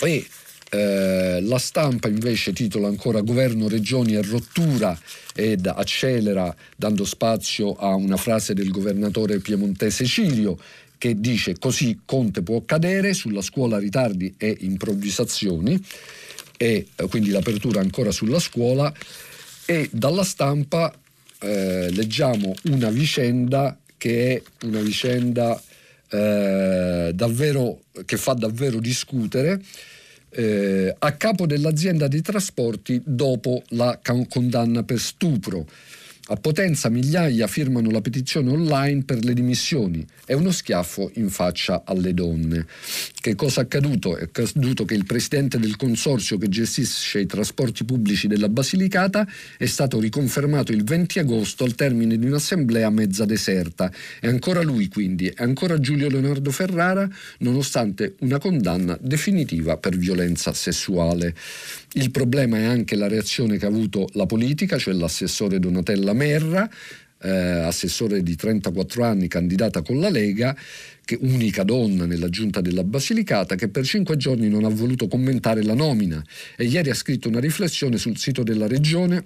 E Eh, la stampa invece titola ancora Governo, regioni e rottura ed accelera dando spazio a una frase del governatore piemontese Cirio che dice così Conte può cadere sulla scuola ritardi e improvvisazioni e eh, quindi l'apertura ancora sulla scuola. E dalla stampa eh, leggiamo una vicenda che è una vicenda eh, davvero, che fa davvero discutere eh, a capo dell'azienda dei trasporti dopo la condanna per stupro. A Potenza migliaia firmano la petizione online per le dimissioni. È uno schiaffo in faccia alle donne. Che cosa è accaduto? È accaduto che il presidente del consorzio che gestisce i trasporti pubblici della Basilicata è stato riconfermato il 20 agosto al termine di un'assemblea mezza deserta. È ancora lui quindi, è ancora Giulio Leonardo Ferrara, nonostante una condanna definitiva per violenza sessuale. Il problema è anche la reazione che ha avuto la politica, cioè l'assessore Donatella Merra, eh, assessore di 34 anni, candidata con la Lega, che unica donna nella giunta della Basilicata, che per cinque giorni non ha voluto commentare la nomina e ieri ha scritto una riflessione sul sito della regione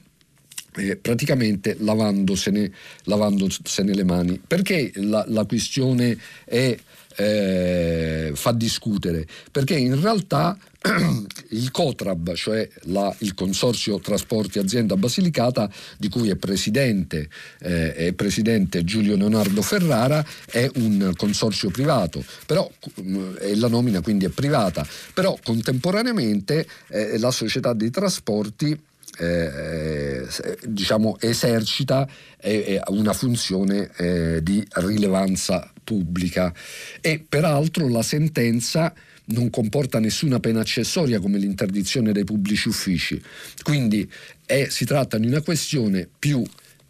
eh, praticamente lavandosene, lavandosene, le mani. Perché la, la questione è eh, fa discutere, perché in realtà il COTRAB, cioè la, il Consorzio Trasporti Azienda Basilicata, di cui è presidente, eh, è presidente Giulio Leonardo Ferrara, è un consorzio privato, però, mm, e la nomina quindi è privata, però contemporaneamente eh, la società dei trasporti eh, eh diciamo, esercita eh, una funzione eh, di rilevanza pubblica e peraltro la sentenza non comporta nessuna pena accessoria come l'interdizione dai pubblici uffici. Quindi è, si tratta di una questione più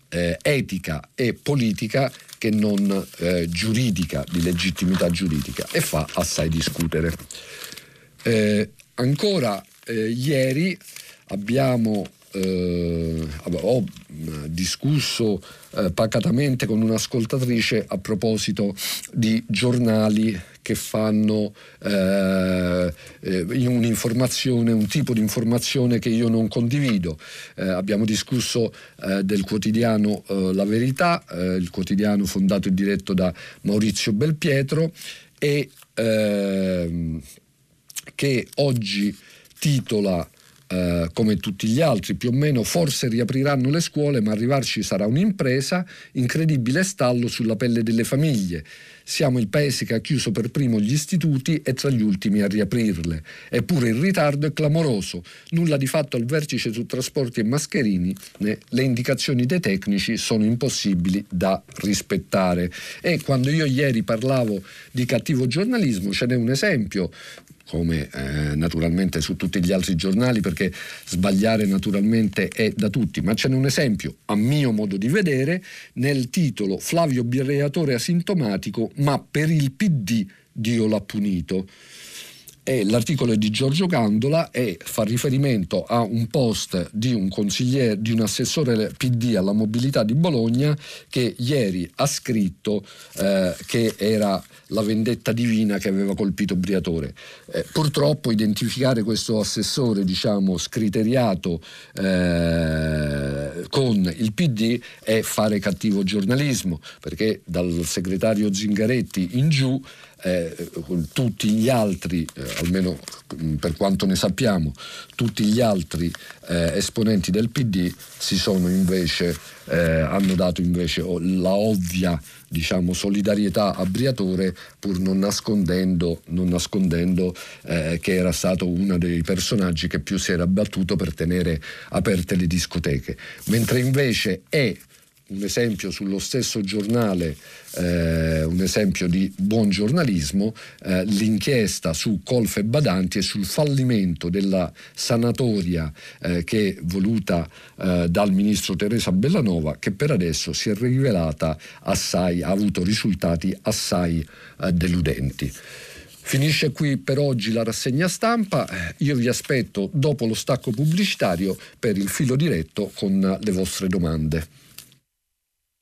eh, etica e politica che non eh, giuridica, di legittimità giuridica e fa assai discutere. Eh, ancora eh, ieri abbiamo eh, ho discusso eh, pacatamente con un'ascoltatrice a proposito di giornali che fanno eh, eh un'informazione, un tipo di informazione che io non condivido. Eh, abbiamo discusso eh, del quotidiano La Verità, il quotidiano fondato e diretto da Maurizio Belpietro e ehm, che oggi titola eh, come tutti gli altri, più o meno forse riapriranno le scuole, ma arrivarci sarà un'impresa, incredibile stallo sulla pelle delle famiglie. Siamo il paese che ha chiuso per primo gli istituti e tra gli ultimi a riaprirle. Eppure il ritardo è clamoroso. Nulla di fatto al vertice su trasporti e mascherini. Le indicazioni dei tecnici sono impossibili da rispettare. E quando io ieri parlavo di cattivo giornalismo, ce n'è un esempio come eh, naturalmente su tutti gli altri giornali, perché sbagliare naturalmente è da tutti, ma ce n'è un esempio, a mio modo di vedere, nel titolo Flavio Birreatore asintomatico, ma per il PD Dio l'ha punito. È l'articolo di Giorgio Gandola e fa riferimento a un post di un consigliere, di un assessore PD alla mobilità di Bologna che ieri ha scritto eh, che era la vendetta divina che aveva colpito Briatore. Eh, purtroppo identificare questo assessore, diciamo, scriteriato eh, con il PD è fare cattivo giornalismo, perché dal segretario Zingaretti in giù eh, tutti gli altri, eh, almeno mm, per quanto ne sappiamo, tutti gli altri eh, esponenti del PD si sono invece, eh, hanno dato invece la ovvia diciamo, solidarietà a Briatore pur non nascondendo, non nascondendo eh, che era stato uno dei personaggi che più si era battuto per tenere aperte le discoteche. Mentre invece è un esempio sullo stesso giornale, eh, un esempio di buon giornalismo, eh, l'inchiesta su Colfe e Badanti e sul fallimento della sanatoria eh, che è voluta eh, dal ministro Teresa Bellanova, che per adesso si è rivelata assai, ha avuto risultati assai eh, deludenti. Finisce qui per oggi la rassegna stampa, io vi aspetto dopo lo stacco pubblicitario per il filo diretto con le vostre domande.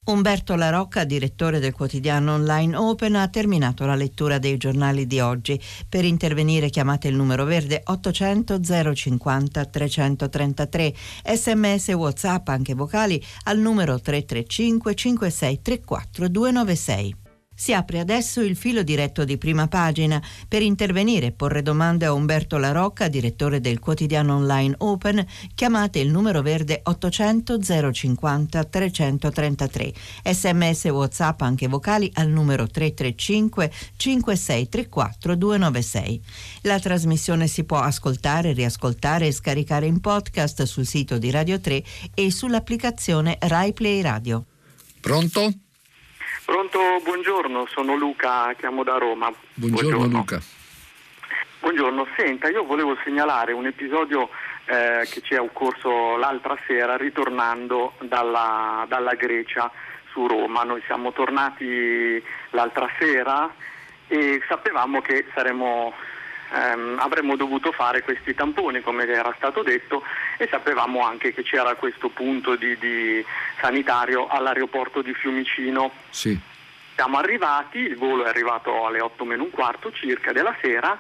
Umberto La Rocca, direttore del quotidiano online Open, ha terminato la lettura dei giornali di oggi. Per intervenire chiamate il numero verde 800 050 333, sms whatsapp anche vocali al numero 335 5634 296. Si apre adesso il filo diretto di prima pagina per intervenire e porre domande a Umberto La Rocca, direttore del quotidiano online Open. Chiamate il numero verde 800 050 333. Sms WhatsApp anche vocali al numero 335 5634 296. La trasmissione si può ascoltare, riascoltare e scaricare in podcast sul sito di Radio 3 e sull'applicazione Rai Play Radio. Pronto? Pronto, buongiorno, sono Luca, chiamo da Roma. Buongiorno, buongiorno. Luca. Buongiorno, senta, io volevo segnalare un episodio eh, che ci è occorso l'altra sera ritornando dalla, dalla Grecia su Roma. Noi siamo tornati l'altra sera e sapevamo che saremmo ehm, avremmo dovuto fare questi tamponi come era stato detto e sapevamo anche che c'era questo punto di, di sanitario all'aeroporto di Fiumicino. Sì. Siamo arrivati, il volo è arrivato alle 8 meno un quarto circa della sera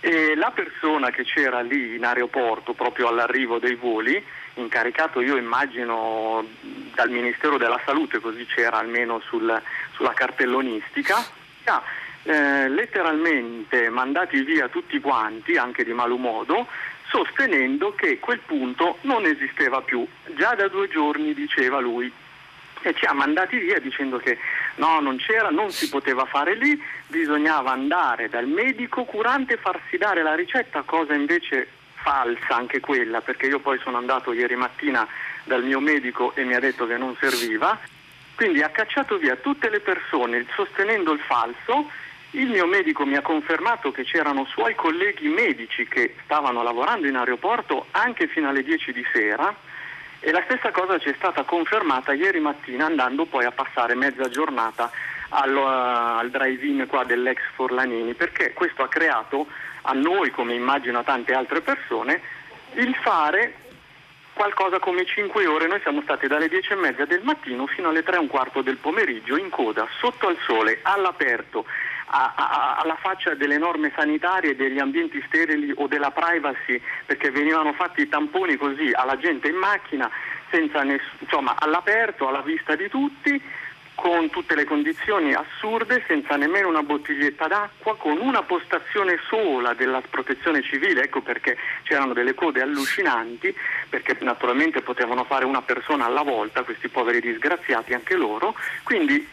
e la persona che c'era lì in aeroporto proprio all'arrivo dei voli, incaricato io immagino dal Ministero della Salute, così c'era almeno sul, sulla cartellonistica, eh, letteralmente mandati via tutti quanti, anche di malumoro, sostenendo che quel punto non esisteva più. Già da due giorni diceva lui e ci ha mandati via dicendo che no, non c'era, non si poteva fare lì, bisognava andare dal medico curante e farsi dare la ricetta, cosa invece falsa anche quella, perché io poi sono andato ieri mattina dal mio medico e mi ha detto che non serviva, quindi ha cacciato via tutte le persone sostenendo il falso il mio medico mi ha confermato che c'erano suoi colleghi medici che stavano lavorando in aeroporto anche fino alle 10 di sera e la stessa cosa ci è stata confermata ieri mattina andando poi a passare mezza giornata al, uh, al drive-in dell'ex Forlanini perché questo ha creato a noi, come immagino a tante altre persone, il fare qualcosa come 5 ore. Noi siamo stati dalle 10 e mezza del mattino fino alle 3 e un quarto del pomeriggio in coda, sotto al sole, all'aperto a, a, alla faccia delle norme sanitarie, degli ambienti sterili o della privacy, perché venivano fatti i tamponi così alla gente in macchina, ness- insomma, all'aperto, alla vista di tutti, con tutte le condizioni assurde, senza nemmeno una bottiglietta d'acqua, con una postazione sola della protezione civile, ecco perché c'erano delle code allucinanti, perché naturalmente potevano fare una persona alla volta, questi poveri disgraziati anche loro, quindi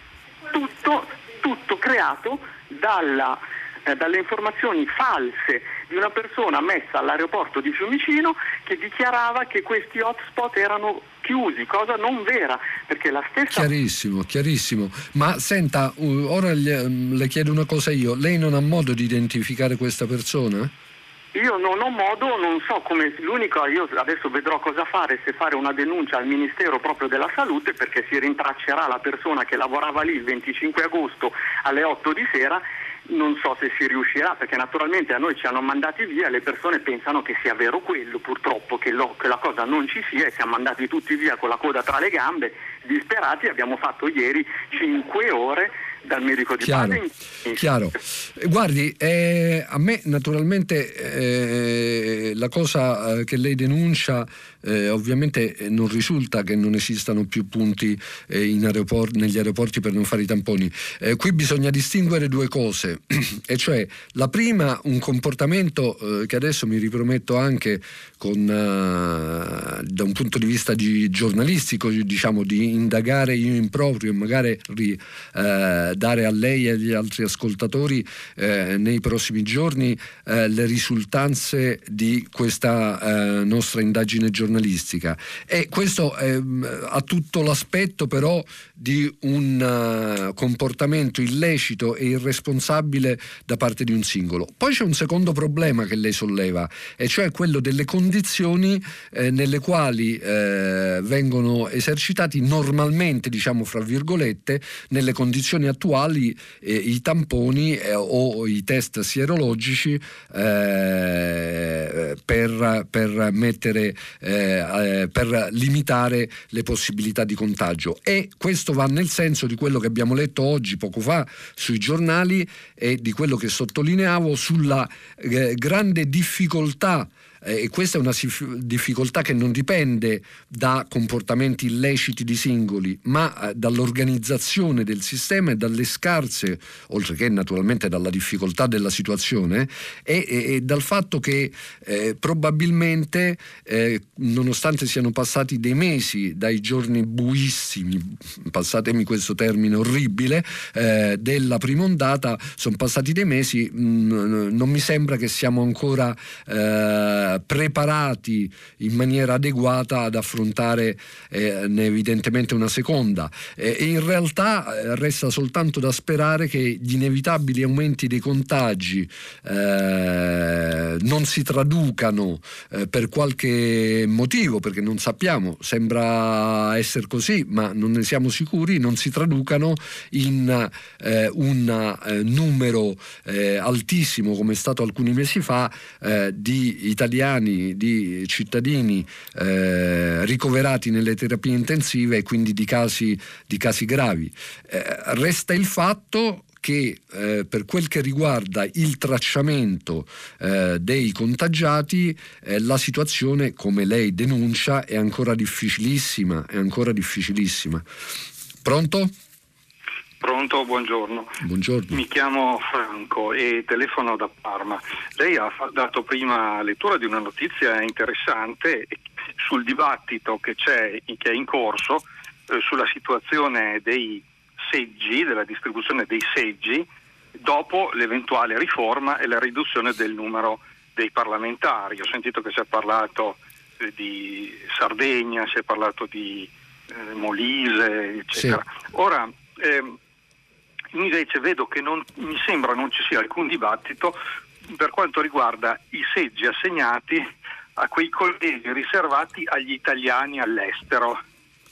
tutto, tutto creato dalla, eh, dalle informazioni false di una persona messa all'aeroporto di Fiumicino che dichiarava che questi hotspot erano chiusi, cosa non vera, perché la stessa... Chiarissimo, chiarissimo. Ma senta, ora le, le chiedo una cosa io, lei non ha modo di identificare questa persona? Io non ho modo, non so come l'unico, io adesso vedrò cosa fare, se fare una denuncia al Ministero proprio della Salute perché si rintraccerà la persona che lavorava lì il 25 agosto alle 8 di sera. Non so se si riuscirà perché naturalmente a noi ci hanno mandati via le persone pensano che sia vero quello, purtroppo che, lo, che, la cosa non ci sia e siamo andati tutti via con la coda tra le gambe, disperati, abbiamo fatto ieri 5 ore dal medico di chiaro, base. Chiaro. Guardi, eh, a me naturalmente eh, la cosa eh, che lei denuncia eh, ovviamente non risulta che non esistano più punti eh, aeroport- negli aeroporti per non fare i tamponi. Eh, qui bisogna distinguere due cose, e cioè la prima un comportamento che adesso mi riprometto anche con, da un punto di vista di giornalistico, diciamo di indagare io in proprio e magari ri, dare a lei e agli altri ascoltatori eh, nei prossimi giorni eh, le risultanze di questa eh, nostra indagine giornalistica. E questo ehm, ha tutto l'aspetto però di un uh, comportamento illecito e irresponsabile da parte di un singolo. Poi c'è un secondo problema che lei solleva, e cioè quello delle condizioni eh, nelle quali eh, vengono esercitati normalmente, diciamo fra virgolette, nelle condizioni attuali eh, i tamponi eh, o i test sierologici eh, per, per, mettere eh, per limitare le possibilità di contagio. E questo va nel senso di quello che abbiamo letto oggi, poco fa, sui giornali e di quello che sottolineavo sulla eh, grande difficoltà eh, e questa è una difficoltà che non dipende da comportamenti illeciti di singoli, ma eh, dall'organizzazione del sistema e dalle scarse, oltre che naturalmente dalla difficoltà della situazione, e, e, e dal fatto che eh, probabilmente, eh, nonostante siano passati dei mesi dai giorni buissimi, passatemi questo termine orribile, della prima ondata, sono passati dei mesi, mh, mm, non mi sembra che siamo ancora preparati in maniera adeguata ad affrontare eh, evidentemente una seconda. Eh, e in realtà eh, resta soltanto da sperare che gli inevitabili aumenti dei contagi eh, non si traducano eh, per qualche motivo, perché non sappiamo, sembra essere così, ma non ne siamo sicuri, non si traducano in un numero altissimo come è stato alcuni mesi fa di italiani italiani, di cittadini eh, ricoverati nelle terapie intensive e quindi di casi, di casi gravi. Eh, resta il fatto che eh, per quel che riguarda il tracciamento eh, dei contagiati eh, la situazione, come lei denuncia, è ancora difficilissima, è ancora difficilissima. Pronto? Pronto, buongiorno. buongiorno. Mi chiamo Franco e telefono da Parma. Lei ha dato prima lettura di una notizia interessante sul dibattito che, c'è, che è in corso eh, sulla situazione dei seggi, della distribuzione dei seggi, dopo l'eventuale riforma e la riduzione del numero dei parlamentari. Ho sentito che si è parlato eh, di Sardegna, si è parlato di eh, Molise, eccetera. Sì. Ora, ehm, invece vedo che non, mi sembra non ci sia alcun dibattito per quanto riguarda i seggi assegnati a quei collegi riservati agli italiani all'estero,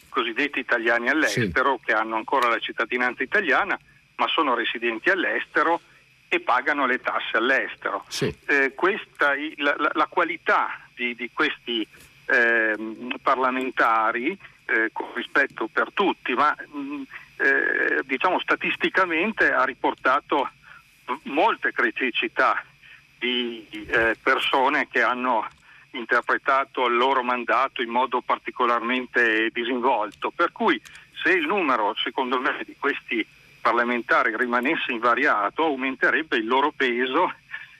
cosiddetti italiani all'estero sì. che hanno ancora la cittadinanza italiana ma sono residenti all'estero e pagano le tasse all'estero. Sì. Eh, questa, la, la, la, qualità di, di questi eh, parlamentari, eh, con rispetto per tutti, ma mh, eh, diciamo statisticamente ha riportato molte criticità di eh, persone che hanno interpretato il loro mandato in modo particolarmente disinvolto. Per cui se il numero, secondo me, di questi parlamentari rimanesse invariato, aumenterebbe il loro peso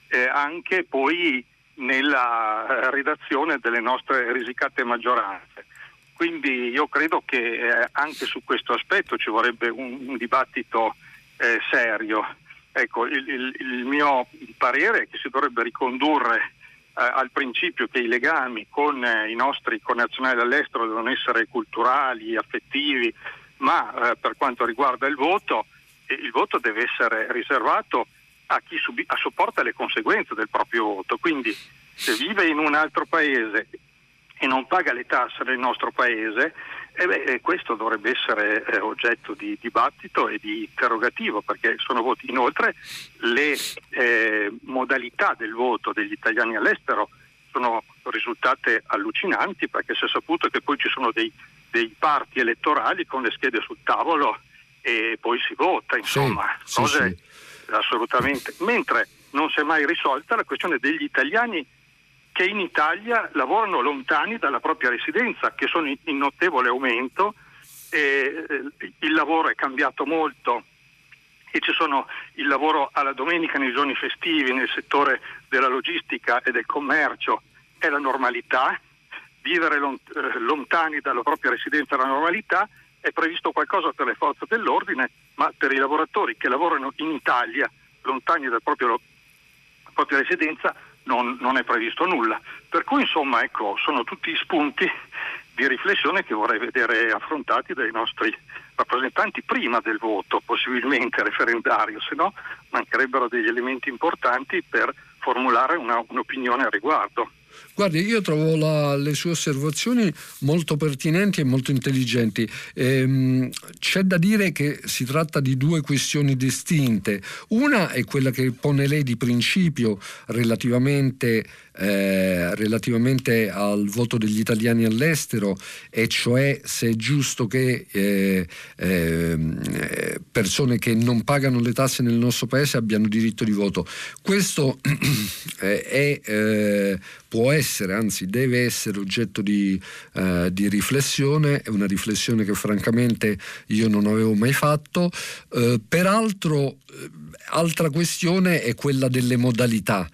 eh, anche poi nella eh, redazione delle nostre risicate maggioranze. Quindi io credo che eh, anche su questo aspetto ci vorrebbe un, un dibattito eh, serio. Ecco, il, il, il, mio parere è che si dovrebbe ricondurre eh, al principio che i legami con i nostri connazionali all'estero devono essere culturali, affettivi, ma eh, per quanto riguarda il voto, il voto deve essere riservato a chi subi- a sopporta le conseguenze del proprio voto. Quindi se vive in un altro paese e non paga le tasse nel nostro paese, e beh, questo dovrebbe essere eh, oggetto di dibattito e di interrogativo perché sono voti. Inoltre le eh, modalità del voto degli italiani all'estero sono risultate allucinanti perché si è saputo che poi ci sono dei, dei parti elettorali con le schede sul tavolo e poi si vota, insomma, sì, cose sì, sì. assolutamente. Mentre non si è mai risolta la questione degli italiani che in Italia lavorano lontani dalla propria residenza, che sono in notevole aumento. Eh, il lavoro è cambiato molto e ci sono il lavoro alla domenica nei giorni festivi nel settore della logistica e del commercio è la normalità, vivere eh, lontani dalla propria residenza è la normalità, è previsto qualcosa per le forze dell'ordine, ma per i lavoratori che lavorano in Italia lontani dalla propria, propria residenza non, non, è previsto nulla. Per cui insomma ecco, sono tutti spunti di riflessione che vorrei vedere affrontati dai nostri rappresentanti prima del voto, possibilmente referendario, se no mancherebbero degli elementi importanti per formulare una, un'opinione al riguardo. Guardi, io trovo la, le sue osservazioni molto pertinenti e molto intelligenti. Ehm, c'è da dire che si tratta di due questioni distinte. Una è quella che pone lei di principio relativamente eh, relativamente al voto degli italiani all'estero e cioè se è giusto che eh, ehm, eh, persone che non pagano le tasse nel nostro paese abbiano diritto di voto. Questo è, eh, può essere, anzi deve essere oggetto di, eh, di, riflessione, è una riflessione che francamente io non avevo mai fatto. Eh, peraltro, altra questione è quella delle modalità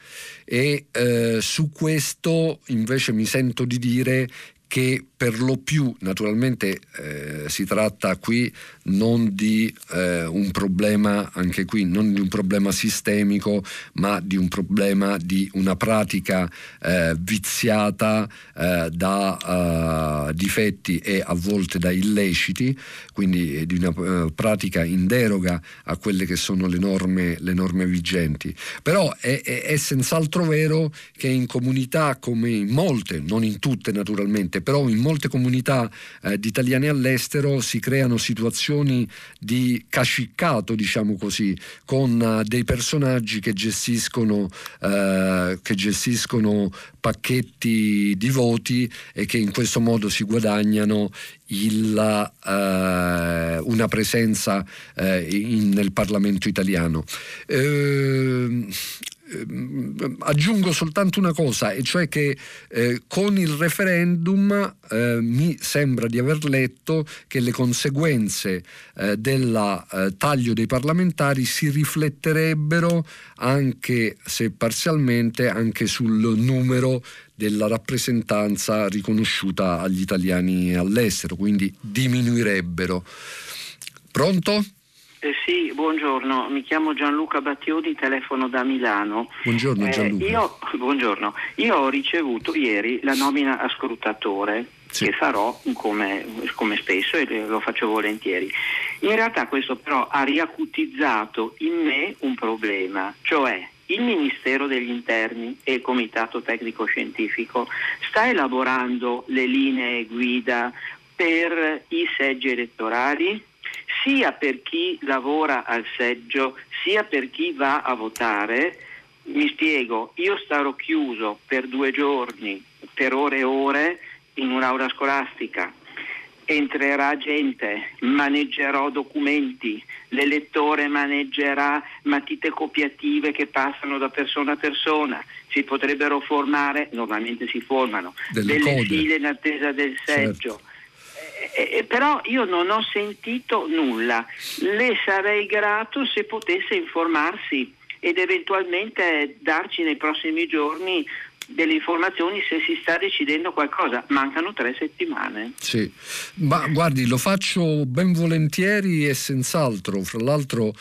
e eh, su questo invece mi sento di dire che per lo più naturalmente eh, si tratta qui non di eh, un problema, anche qui, non di un problema sistemico, ma di un problema di una pratica eh, viziata eh, da eh, difetti e a volte da illeciti, quindi di una eh, pratica in deroga a quelle che sono le norme, le norme vigenti. Però è, è, è senz'altro vero che in comunità come in molte, non in tutte naturalmente, però in molte comunità eh, di italiani all'estero si creano situazioni di caciccato, diciamo così, con uh, dei personaggi che gestiscono, uh, che gestiscono pacchetti di voti e che in questo modo si guadagnano il, uh, una presenza in, nel Parlamento italiano. Ehm, aggiungo soltanto una cosa, e cioè che eh, con il referendum eh, mi sembra di aver letto che le conseguenze eh, del eh, taglio dei parlamentari si rifletterebbero anche se parzialmente anche sul numero della rappresentanza riconosciuta agli italiani all'estero, quindi diminuirebbero. Pronto? Eh sì, buongiorno, mi chiamo Gianluca Battiodi, telefono da Milano. Buongiorno eh, Gianluca. Eh, io, buongiorno, io ho ricevuto ieri la nomina a scrutatore sì. che farò come, come, spesso e lo faccio volentieri. In realtà questo però ha riacutizzato in me un problema, cioè il Ministero degli Interni e il Comitato Tecnico Scientifico sta elaborando le linee guida per i seggi elettorali? Sia per chi lavora al seggio, sia per chi va a votare. Mi spiego, io starò chiuso per due giorni, per ore e ore, in un'aula scolastica. Entrerà gente, maneggerò documenti, l'elettore maneggerà matite copiative che passano da persona a persona, si potrebbero formare, normalmente si formano, delle, delle file in attesa del seggio. Certo eh, eh, però io non ho sentito nulla. Le sarei grato se potesse informarsi ed eventualmente darci nei prossimi giorni delle informazioni se si sta decidendo qualcosa. Mancano tre settimane. Sì, ma guardi, lo faccio ben volentieri e senz'altro. Fra l'altro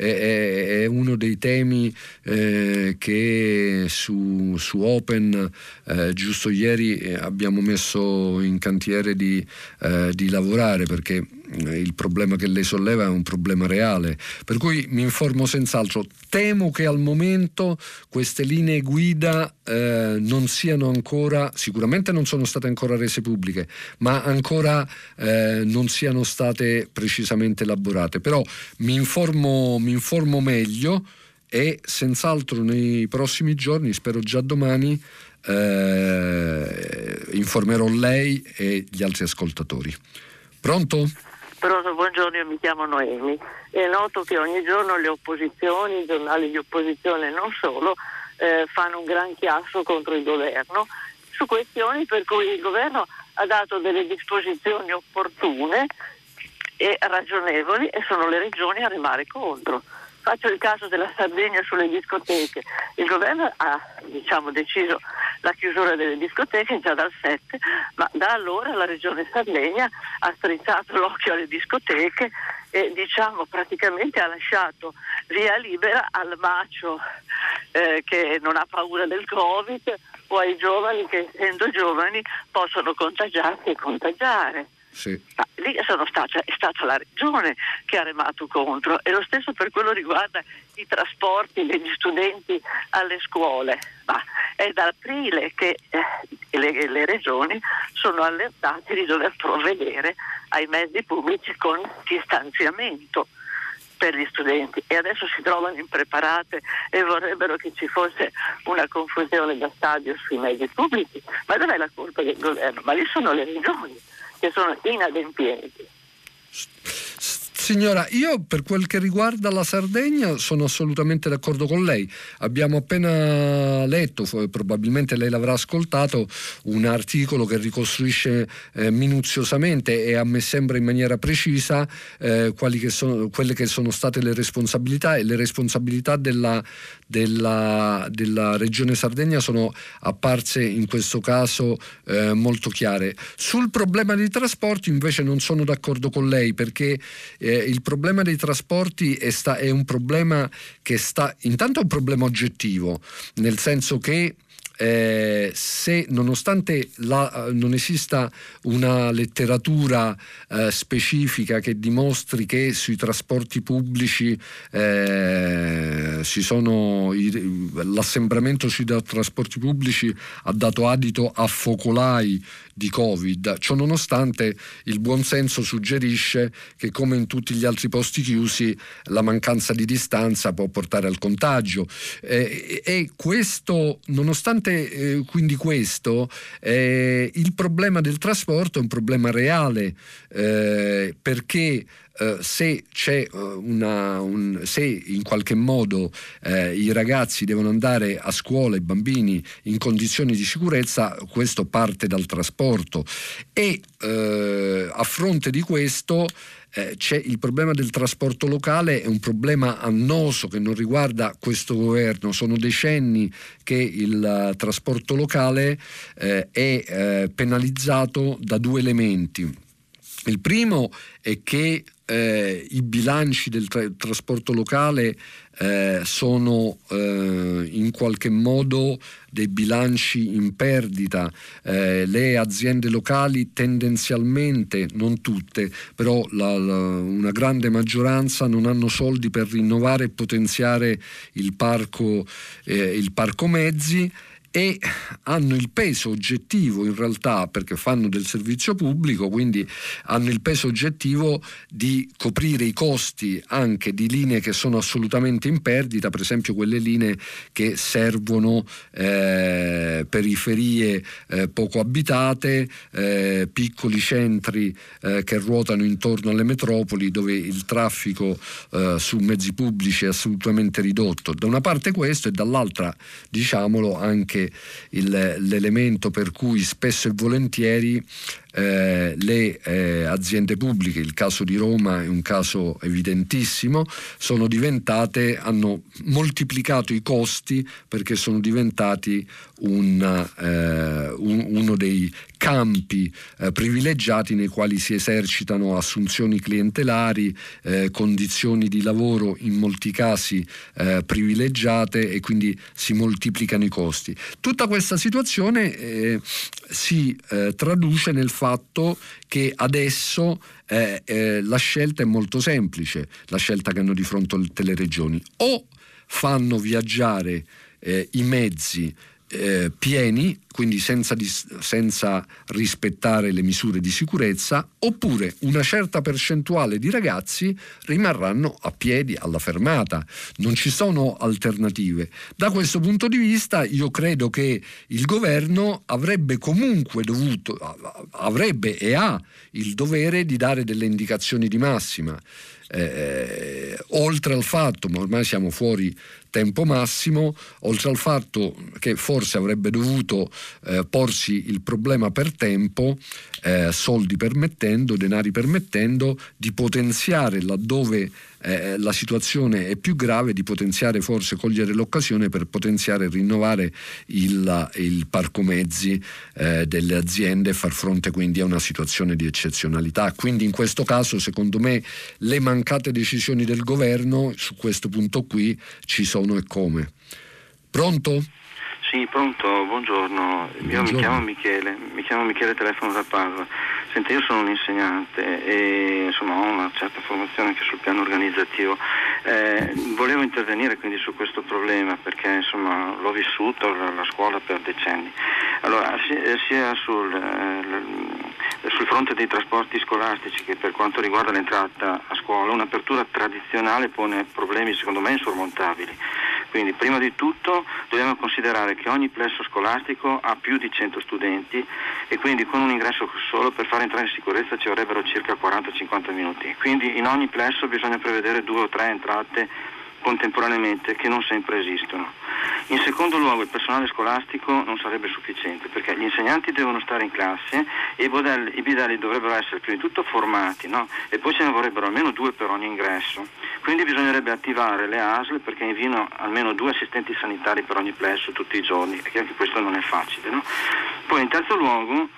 è, è uno dei temi eh, che su, su Open eh, giusto ieri eh, abbiamo messo in cantiere di, eh, di lavorare perché eh, il problema che lei solleva è un problema reale, per cui mi informo senz'altro. Temo che al momento queste linee guida eh, non siano ancora, sicuramente non sono state ancora rese pubbliche, ma ancora eh, non siano state precisamente elaborate. Però mi informo, mi informo meglio e senz'altro nei prossimi giorni, spero già domani, eh, informerò lei e gli altri ascoltatori. Pronto? Pronto, buongiorno, io mi chiamo Noemi. È noto che ogni giorno le opposizioni, i giornali di opposizione e non solo, eh, fanno un gran chiasso contro il governo su questioni per cui il governo ha dato delle disposizioni opportune e ragionevoli e sono le regioni a remare contro. Faccio il caso della Sardegna sulle discoteche. Il governo ha diciamo, deciso la chiusura delle discoteche già dal 7, ma da allora la regione Sardegna ha strizzato l'occhio alle discoteche e diciamo, praticamente ha lasciato via libera al macio eh, che non ha paura del Covid o ai giovani che essendo giovani possono contagiarsi e contagiare. Sì. Ma lì stata, è stata la regione che ha remato contro e lo stesso per quello riguarda i trasporti degli studenti alle scuole. Ma è da aprile che eh, le, le, regioni sono allertate di dover provvedere ai mezzi pubblici con distanziamento. per gli studenti e adesso si trovano impreparate e vorrebbero che ci fosse una confusione da stadio sui mezzi pubblici. Ma dov'è la colpa del governo? Ma lì sono le regioni che sono inadempienti. Signora, io per quel che riguarda la Sardegna sono assolutamente d'accordo con lei. Abbiamo appena letto, probabilmente lei l'avrà ascoltato, un articolo che ricostruisce eh, minuziosamente e a me sembra in maniera precisa eh, che sono, quelle che sono state le responsabilità e le responsabilità della, della, della Regione Sardegna sono apparse in questo caso eh, molto chiare. Sul problema dei trasporti invece non sono d'accordo con lei perché eh, il problema dei trasporti è, sta, è un problema che sta, intanto è un problema oggettivo, nel senso che eh, se nonostante la, non esista una letteratura eh, specifica che dimostri che sui trasporti pubblici eh, sono, l'assembramento sui trasporti pubblici ha dato adito a focolai di Covid. Ciononostante il buonsenso suggerisce che come in tutti gli altri posti chiusi la mancanza di distanza può portare al contagio eh, e questo, nonostante eh, quindi questo, eh, il problema del trasporto è un problema reale eh, perché eh, se, uh, una, un, se in qualche modo eh, i ragazzi devono andare a scuola, i bambini in condizioni di sicurezza, questo parte dal trasporto. E eh, a fronte di questo eh, c'è il problema del trasporto locale, è un problema annoso che non riguarda questo governo, sono decenni che il uh, trasporto locale eh, è eh, penalizzato da due elementi. Il primo è che eh, i bilanci del tra- trasporto locale eh, sono eh, in qualche modo dei bilanci in perdita. Eh, le aziende locali tendenzialmente, non tutte, però la, la, una grande maggioranza non hanno soldi per rinnovare e potenziare il parco, eh, il parco mezzi e hanno il peso oggettivo in realtà perché fanno del servizio pubblico, quindi hanno il peso oggettivo di coprire i costi anche di linee che sono assolutamente in perdita, per esempio quelle linee che servono eh, periferie eh, poco abitate, eh, piccoli centri eh, che ruotano intorno alle metropoli dove il traffico eh, su mezzi pubblici è assolutamente ridotto. Da una parte questo e dall'altra diciamolo anche anche il, l'elemento per cui spesso e volentieri eh, le eh, aziende pubbliche, il caso di Roma è un caso evidentissimo, sono diventate, hanno moltiplicato i costi perché sono diventati un, eh, un, uno dei campi eh, privilegiati nei quali si esercitano assunzioni clientelari, eh, condizioni di lavoro in molti casi eh, privilegiate e quindi si moltiplicano i costi. Tutta questa situazione si traduce nel fatto che adesso eh, la scelta è molto semplice, la scelta che hanno di fronte le regioni. O fanno viaggiare i mezzi eh, pieni, quindi senza, dis- senza, rispettare le misure di sicurezza, oppure una certa percentuale di ragazzi rimarranno a piedi alla fermata. Non ci sono alternative. Da questo punto di vista io credo che il governo avrebbe comunque dovuto, avrebbe e ha il dovere di dare delle indicazioni di massima. Eh, oltre al fatto, ma ormai siamo fuori tempo massimo, oltre al fatto che forse avrebbe dovuto eh, porsi il problema per tempo, eh, soldi permettendo, denari permettendo, di potenziare laddove eh, la situazione è più grave, di potenziare forse, cogliere l'occasione per potenziare e rinnovare il, il parco mezzi eh, delle aziende e far fronte quindi a una situazione di eccezionalità. Quindi in questo caso secondo me le mancate decisioni del governo su questo punto qui ci sono e come. Pronto? Sì, pronto, buongiorno. buongiorno. Io mi chiamo Michele, mi chiamo Michele, telefono da Padova. Senta, io sono un insegnante e insomma ho una certa formazione anche sul piano organizzativo. Eh, volevo intervenire quindi su questo problema perché insomma l'ho vissuto la, la scuola per decenni. Allora, sia sul, eh, sul fronte dei trasporti scolastici, che per quanto riguarda l'entrata a scuola, un'apertura tradizionale pone problemi secondo me insormontabili. Quindi prima di tutto dobbiamo considerare che ogni plesso scolastico ha più di 100 studenti e quindi con un ingresso solo per far entrare in sicurezza ci vorrebbero circa 40-50 minuti. Quindi in ogni plesso bisogna prevedere due o tre entrate contemporaneamente che non sempre esistono. In secondo luogo il personale scolastico non sarebbe sufficiente perché gli insegnanti devono stare in classe e i, bidelli dovrebbero essere prima di tutto formati no? e poi ce ne vorrebbero almeno due per ogni ingresso. Quindi bisognerebbe attivare le ASL perché invino almeno due assistenti sanitari per ogni plesso tutti i giorni e anche questo non è facile. No? Poi in terzo luogo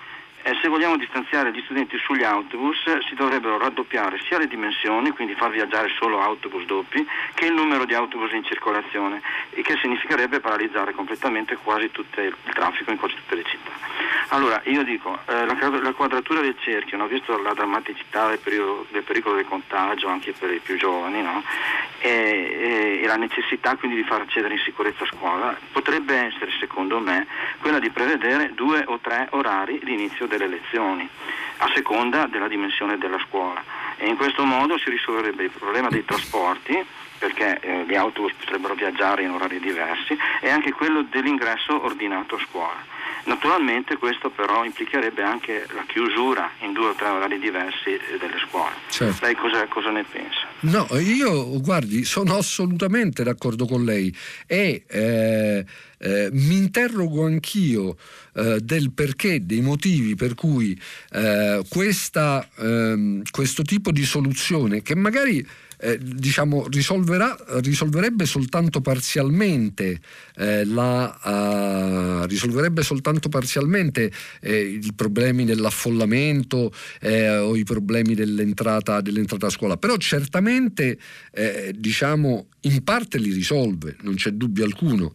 eh, se vogliamo distanziare gli studenti sugli autobus si dovrebbero raddoppiare sia le dimensioni, quindi far viaggiare solo autobus doppi, che il numero di autobus in circolazione, il che significherebbe paralizzare completamente quasi tutto il traffico in quasi tutte le città. Allora, io dico, eh, la, la, quadratura del cerchio, no? visto la drammaticità del, periodo, del, pericolo del contagio anche per i più giovani, no? e, e, e la necessità quindi di far accedere in sicurezza a scuola, potrebbe essere, secondo me, quella di prevedere due o tre orari di inizio delle lezioni, a seconda della dimensione della scuola. E in questo modo si risolverebbe il problema dei trasporti, perché eh, gli autobus potrebbero viaggiare in orari diversi, e anche quello dell'ingresso ordinato a scuola. Naturalmente questo però implicherebbe anche la chiusura in due o tre orari diversi delle scuole. Certo. Lei cosa, cosa, ne pensa? No, io guardi, sono assolutamente d'accordo con lei e eh, eh, mi interrogo anch'io eh, del perché, dei motivi per cui eh, questa, ehm, questo tipo di soluzione che magari eh, diciamo, risolverebbe soltanto parzialmente, eh, la, uh, risolverebbe soltanto parzialmente eh, i problemi dell'affollamento eh, o i problemi dell'entrata, dell'entrata, a scuola, però certamente diciamo, in parte li risolve, non c'è dubbio alcuno.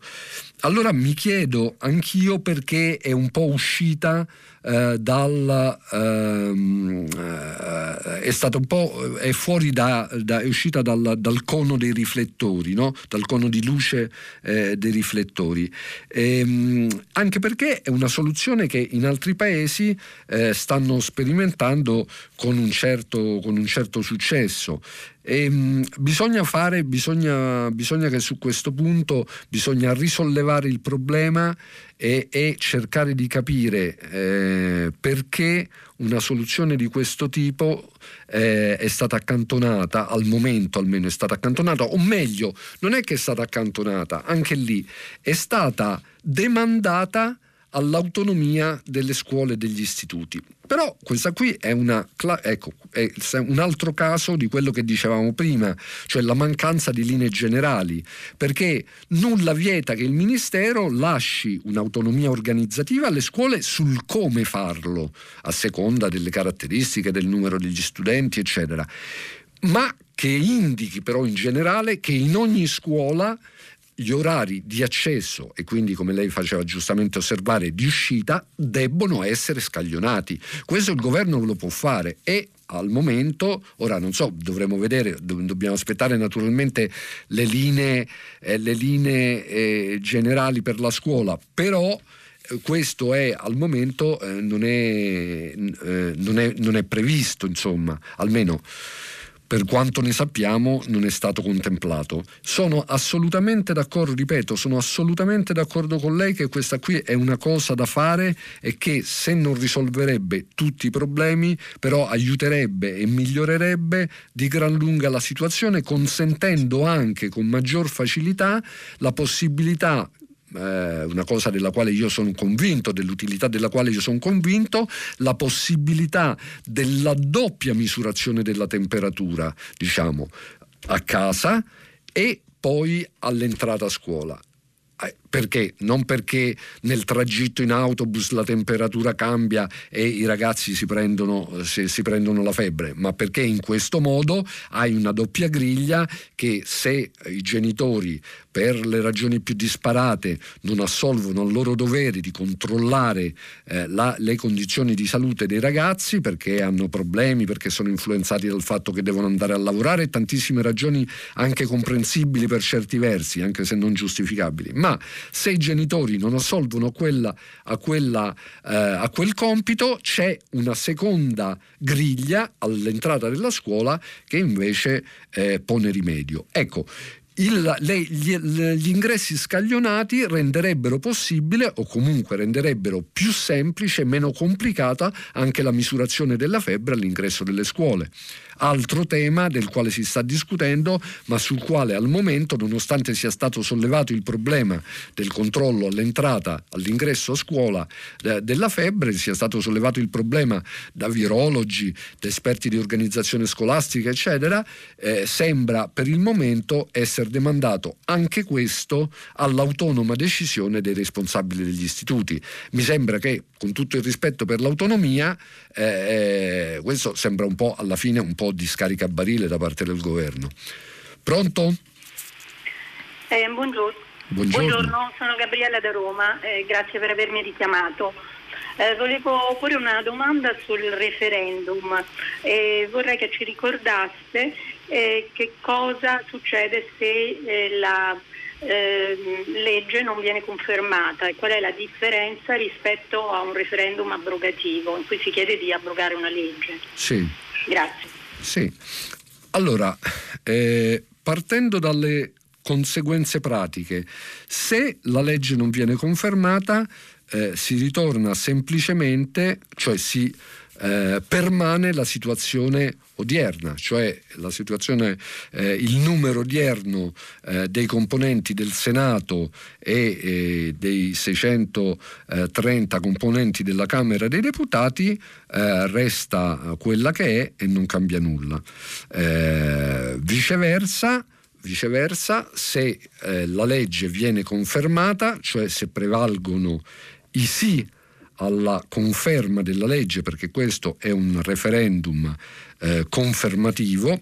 Allora mi chiedo anch'io perché è un po' uscita dal, ehm, eh, è stata un po' è fuori da, da è uscita dal, dal, cono dei riflettori, no? dal cono di luce eh, dei riflettori. E, ehm, anche perché è una soluzione che in altri paesi eh, stanno sperimentando con un certo, con un certo successo. E, ehm, bisogna fare, bisogna, bisogna che su questo punto bisogna risollevare il problema e, e cercare di capire eh, perché una soluzione di questo tipo eh, è stata accantonata, al momento almeno è stata accantonata, o meglio, non è che è stata accantonata, anche lì è stata demandata all'autonomia delle scuole e degli istituti. Però questa qui è, una, ecco, è un altro caso di quello che dicevamo prima, cioè la mancanza di linee generali, perché nulla vieta che il Ministero lasci un'autonomia organizzativa alle scuole sul come farlo, a seconda delle caratteristiche, del numero degli studenti, eccetera, ma che indichi però in generale che in ogni scuola gli orari di accesso e quindi, come lei faceva giustamente osservare, di uscita debbono essere scaglionati. Questo il governo lo può fare e al momento, ora non so, dovremo vedere, do, dobbiamo aspettare naturalmente le linee, eh, le linee eh, generali per la scuola, però eh, questo è al momento eh, non, è, eh, non, è, non, è, previsto, insomma, almeno per quanto ne sappiamo, non è stato contemplato. Sono assolutamente d'accordo, ripeto, sono assolutamente d'accordo con lei che questa qui è una cosa da fare e che se non risolverebbe tutti i problemi, però aiuterebbe e migliorerebbe di gran lunga la situazione, consentendo anche con maggior facilità la possibilità eh, una cosa della quale io sono convinto, dell'utilità della quale io sono convinto, la possibilità della doppia misurazione della temperatura, diciamo, a casa e poi all'entrata a scuola. Eh, perché? Non perché nel tragitto in autobus la temperatura cambia e i ragazzi si prendono, si, si prendono, la febbre, ma perché in questo modo hai una doppia griglia che se i genitori per le ragioni più disparate non assolvono al loro dovere di controllare eh, la, le condizioni di salute dei ragazzi perché hanno problemi, perché sono influenzati dal fatto che devono andare a lavorare e tantissime ragioni anche comprensibili per certi versi, anche se non giustificabili. Ma se i genitori non assolvono quella, a, quella, eh, a quel compito, c'è una seconda griglia all'entrata della scuola che invece eh, pone rimedio. Ecco, il, le, gli, gli, ingressi scaglionati renderebbero possibile o comunque renderebbero più semplice e meno complicata anche la misurazione della febbre all'ingresso delle scuole altro tema del quale si sta discutendo, ma sul quale al momento, nonostante sia stato sollevato il problema del controllo all'entrata, all'ingresso a scuola eh, della febbre, sia stato sollevato il problema da virologi, da esperti di organizzazione scolastica, eccetera, eh, sembra per il momento essere demandato anche questo all'autonoma decisione dei responsabili degli istituti. Mi sembra che, con tutto il rispetto per l'autonomia, eh, eh questo sembra un po' alla fine un po' di scaricabarile da parte del governo. Pronto? Eh, buongiorno. buongiorno. buongiorno. sono Gabriella da Roma, eh, grazie per avermi richiamato. Eh, volevo porre una domanda sul referendum e vorrei che ci ricordasse eh, che cosa succede se eh, la eh, legge non viene confermata e qual è la differenza rispetto a un referendum abrogativo in cui si chiede di abrogare una legge. Sì. Grazie. Sì, allora, eh, partendo dalle conseguenze pratiche, se la legge non viene confermata, eh, si ritorna semplicemente, cioè si eh, permane la situazione odierna, cioè eh, il numero odierno eh, dei componenti del Senato e eh, dei 630 componenti della Camera dei Deputati eh, resta quella che è e non cambia nulla. Eh, viceversa, Viceversa, se la legge viene confermata, cioè se prevalgono i sì alla conferma della legge, perché questo è un referendum eh, confermativo,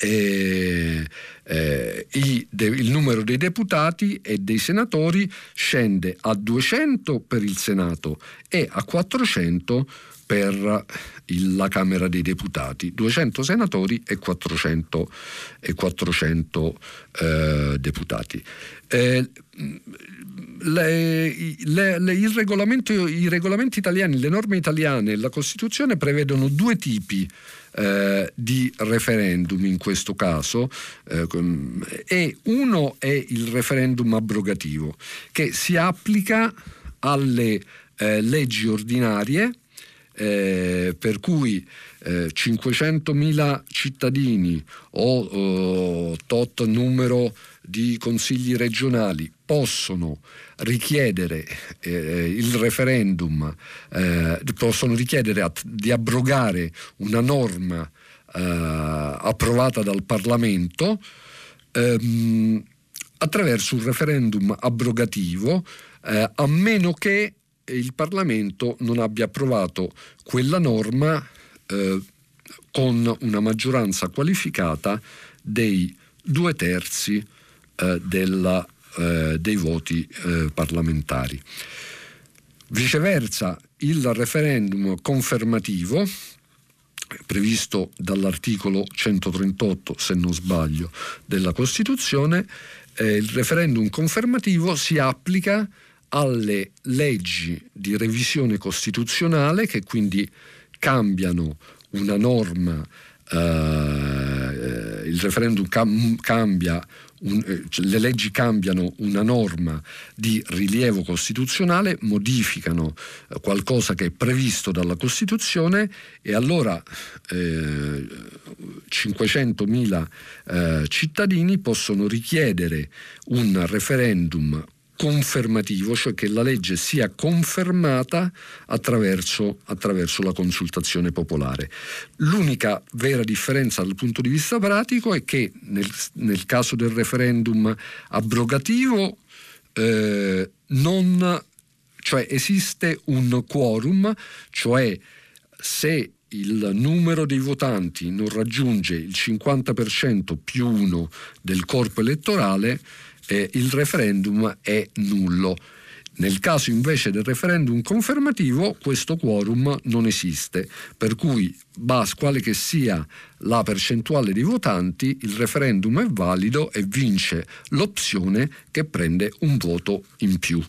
eh, eh, il, de, il, numero dei deputati e dei senatori scende a 200 per il Senato e a 400 per il, la Camera dei Deputati, 200 senatori e 400, e 400 eh, deputati. Eh, le, le, le, il regolamento, I regolamenti italiani, le norme italiane e la Costituzione prevedono due tipi eh, di referendum in questo caso eh, e uno è il referendum abrogativo che si applica alle eh, leggi ordinarie eh, per cui eh, 500.000 cittadini o oh, tot numero di consigli regionali possono richiedere eh, il referendum, eh, possono richiedere di abrogare una norma eh, approvata dal Parlamento ehm, attraverso un referendum abrogativo, eh, a meno che il Parlamento non abbia approvato quella norma eh, con una maggioranza qualificata dei due terzi eh, della, eh, dei voti eh, parlamentari. Viceversa, il referendum confermativo previsto dall'articolo 138, se non sbaglio, della Costituzione, eh, il referendum confermativo si applica alle leggi di revisione costituzionale che quindi cambiano una norma, eh, il referendum cam- cambia un, eh, cioè, le leggi cambiano una norma di rilievo costituzionale, modificano eh, qualcosa che è previsto dalla Costituzione e allora eh, 500.000 eh, cittadini possono richiedere un referendum confermativo, cioè che la legge sia confermata attraverso, attraverso, la consultazione popolare. L'unica vera differenza dal punto di vista pratico è che nel, nel caso del referendum abrogativo eh, non, cioè esiste un quorum, cioè se il numero dei votanti non raggiunge il 50% più uno del corpo elettorale, eh, il referendum è nullo. Nel caso invece del referendum confermativo questo quorum non esiste, per cui bas, quale che sia la percentuale di votanti, il referendum è valido e vince l'opzione che prende un voto in più.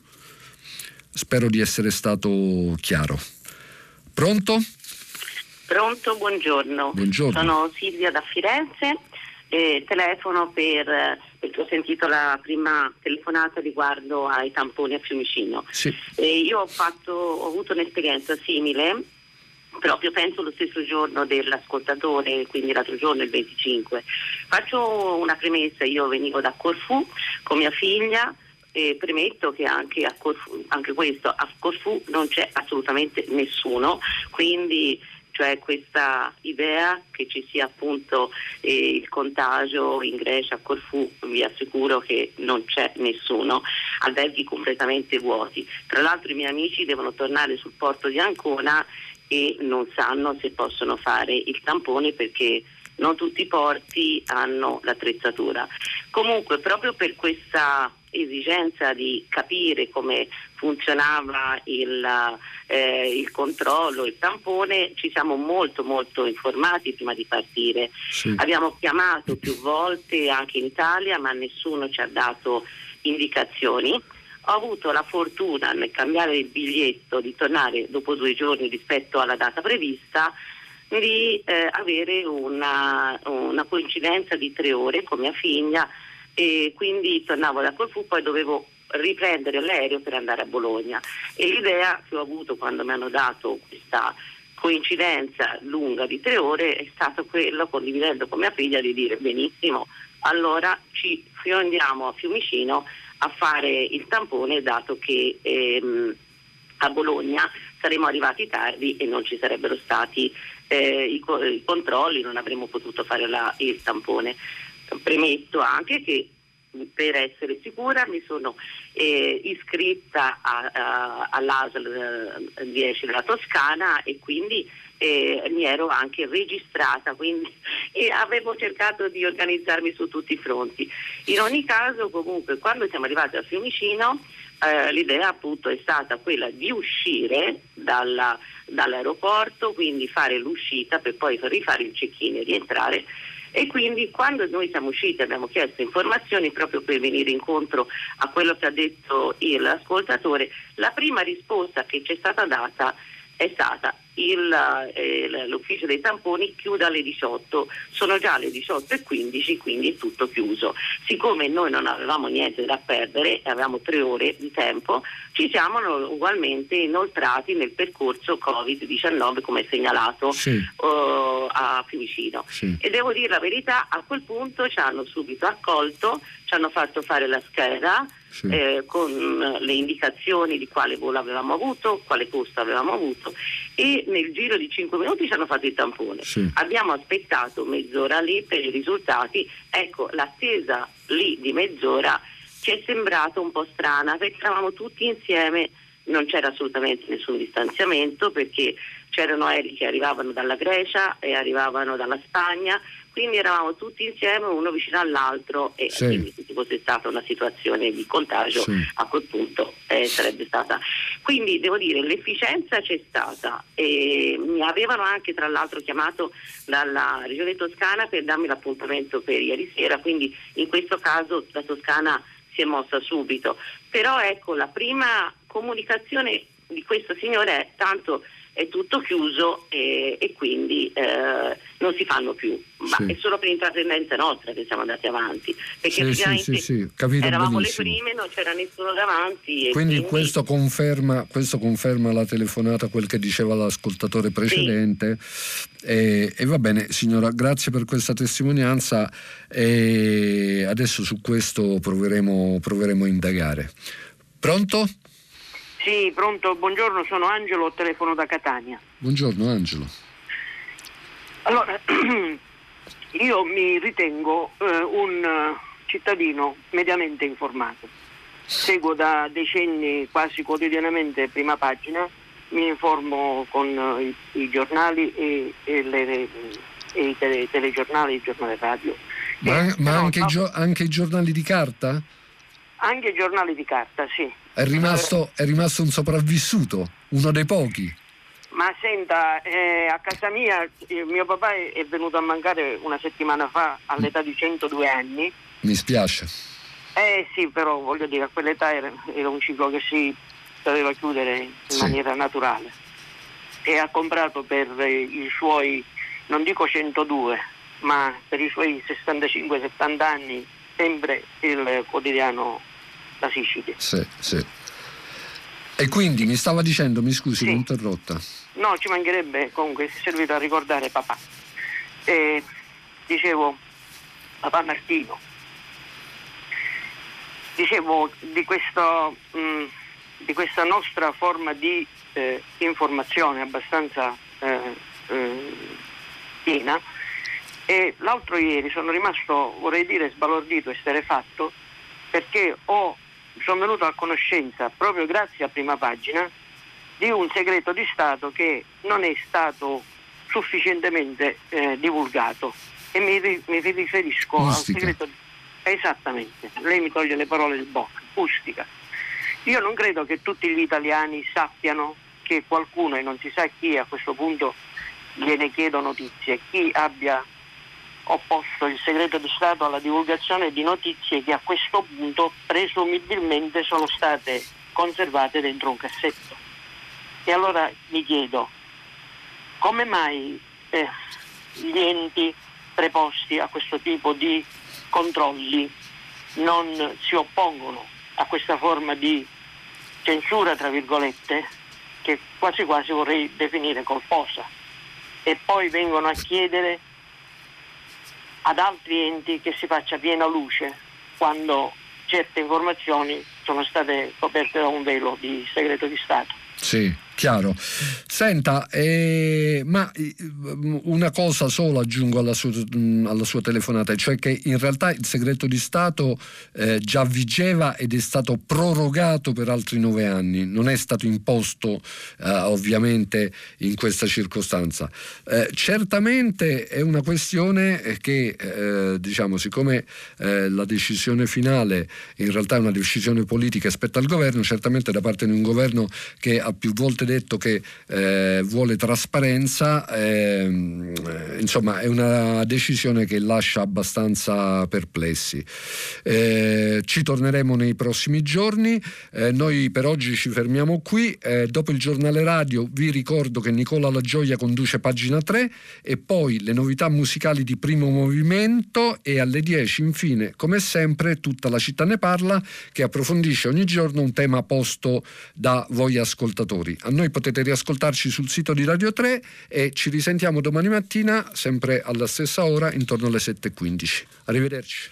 Spero di essere stato chiaro. Pronto? Pronto, buongiorno. buongiorno. Sono Silvia da Firenze eh, telefono per, perché ho sentito la prima telefonata riguardo ai tamponi a Fiumicino. Sì. Io ho, fatto, ho avuto un'esperienza simile proprio penso lo stesso giorno dell'ascoltatore, quindi l'altro giorno il 25. Faccio una premessa, io venivo da Corfù con mia figlia e premetto che anche, a Corfù, anche questo a Corfù non c'è assolutamente nessuno, quindi cioè questa idea che ci sia appunto eh, il contagio in Grecia, a Corfù, vi assicuro che non c'è nessuno, alberghi completamente vuoti. Tra l'altro i miei amici devono tornare sul porto di Ancona e non sanno se possono fare il tampone perché non tutti i porti hanno l'attrezzatura. Comunque proprio per questa esigenza di capire come funzionava il, eh, il, controllo, il tampone, ci siamo molto molto informati prima di partire. Sì. Abbiamo chiamato più volte anche in Italia ma nessuno ci ha dato indicazioni. Ho avuto la fortuna nel cambiare il biglietto di tornare dopo due giorni rispetto alla data prevista di eh, avere una, una coincidenza di tre ore con mia figlia e quindi tornavo da Corfù, poi dovevo riprendere l'aereo per andare a Bologna e l'idea che ho avuto quando mi hanno dato questa coincidenza lunga di tre ore è stato quello, condividendo con mia figlia, di dire benissimo, allora ci andiamo a Fiumicino a fare il tampone dato che ehm, a Bologna saremmo arrivati tardi e non ci sarebbero stati eh, i, i, controlli, non avremmo potuto fare la, il tampone. Premetto anche che per essere sicura mi sono eh, iscritta a, a, all'ASL 10 eh, della Toscana e quindi eh, mi ero anche registrata quindi, e avevo cercato di organizzarmi su tutti i fronti. In ogni caso comunque quando siamo arrivati a Fiumicino eh, l'idea appunto è stata quella di uscire dalla, dall'aeroporto, quindi fare l'uscita per poi rifare il check-in e rientrare e quindi quando noi siamo usciti abbiamo chiesto informazioni proprio per venire incontro a quello che ha detto l'ascoltatore, la prima risposta che ci è stata data è stata il, eh, l'ufficio dei tamponi chiude alle 18, sono già le 18.15 quindi è tutto chiuso. Siccome noi non avevamo niente da perdere, avevamo tre ore di tempo, ci siamo ugualmente inoltrati nel percorso Covid-19 come segnalato sì. uh, a Fiumicino. Sì. E devo dire la verità, a quel punto ci hanno subito accolto, ci hanno fatto fare la scheda, sì. eh, con le indicazioni di quale volo avevamo avuto, quale costo avevamo avuto e nel giro di 5 minuti ci hanno fatto il tampone. Sì. Abbiamo aspettato mezz'ora lì per i risultati, ecco l'attesa lì di mezz'ora ci è sembrata un po' strana perché eravamo tutti insieme, non c'era assolutamente nessun distanziamento perché c'erano aerei che arrivavano dalla Grecia e arrivavano dalla Spagna quindi eravamo tutti insieme uno vicino all'altro e sì. quindi se ci fosse stata una situazione di contagio sì. a quel punto eh, sarebbe stata. Quindi devo dire l'efficienza c'è stata e mi avevano anche tra l'altro chiamato dalla regione toscana per darmi l'appuntamento per ieri sera, quindi in questo caso la Toscana si è mossa subito. Però ecco la prima comunicazione di questo signore è tanto è tutto chiuso e, e quindi eh, non si fanno più. Ma sì. è solo per intraprendenza nostra che siamo andati avanti. Perché sì, sì, eravamo benissimo. le prime, non c'era nessuno davanti. Quindi, quindi... Questo, conferma, questo, conferma, la telefonata, quel che diceva l'ascoltatore precedente. E, e, va bene, signora, grazie per questa testimonianza. E adesso su questo proveremo, proveremo a indagare. Pronto? Sì, pronto, buongiorno, sono Angelo, telefono da Catania. Buongiorno Angelo. Allora, io mi ritengo eh, un cittadino mediamente informato. Seguo da decenni quasi quotidianamente prima pagina, mi informo con i, i giornali e, e, le, e, i tele, telegiornali, i giornali radio. Ma, ma anche, no, i gio- anche i giornali di carta? Anche giornali di carta, sì. È rimasto, è rimasto un sopravvissuto, uno dei pochi. Ma senta, eh, a casa mia eh, mio papà è venuto a mancare una settimana fa all'età di 102 anni. Mi spiace. Eh sì, però voglio dire, a quell'età era, era un ciclo che si doveva chiudere in sì. maniera naturale. E ha comprato per eh, i suoi, non dico 102, ma per i suoi 65-70 anni sempre il quotidiano La Sicilia. Sì, sì. E quindi mi stava dicendo, mi scusi, sì. l'ho interrotta. No, ci mancherebbe, comunque è servito a ricordare papà. E dicevo, papà Martino, dicevo di, questo, mh, mm, di questa nostra forma di eh, informazione abbastanza eh, eh, piena e l'altro ieri sono rimasto, vorrei dire, sbalordito e sterefatto perché ho sono venuto a conoscenza, proprio grazie a prima pagina, di un segreto di Stato che non è stato sufficientemente eh, divulgato. E mi, mi riferisco Ustica. al segreto di... Esattamente, lei mi toglie le parole del bocca, Ustica. Io non credo che tutti gli italiani sappiano che qualcuno, e non si sa chi a questo punto gliene chiedo notizie, chi abbia opposto il segreto di Stato alla divulgazione di notizie che a questo punto presumibilmente sono state conservate dentro un cassetto. E allora mi chiedo, come mai eh, gli enti preposti a questo tipo di controlli non si oppongono a questa forma di censura, tra virgolette, che quasi quasi vorrei definire colposa, e poi vengono a chiedere ad altri enti che si faccia piena luce quando certe informazioni sono state coperte da un velo di segreto di Stato. Sì chiaro. Senta, eh, ma eh, una cosa solo aggiungo alla sua, mm, alla sua, telefonata, cioè che in realtà il segreto di Stato eh, già vigeva ed è stato prorogato per altri nove anni, non è stato imposto eh, ovviamente in questa circostanza. Eh, certamente è una questione che, eh, diciamo, siccome la decisione finale in realtà è una decisione politica e spetta al governo, certamente da parte di un governo che ha più volte detto che eh, vuole trasparenza, ehm, eh, insomma è una decisione che lascia abbastanza perplessi. Eh, ci torneremo nei prossimi giorni, eh, noi per oggi ci fermiamo qui, eh, dopo il giornale radio vi ricordo che Nicola La Gioia conduce pagina 3 e poi le novità musicali di primo movimento e alle 10 infine come sempre tutta la città ne parla che approfondisce ogni giorno un tema posto da voi ascoltatori. A noi potete riascoltarci sul sito di Radio 3 e ci risentiamo domani mattina sempre alla stessa ora intorno alle 7.15. Arrivederci.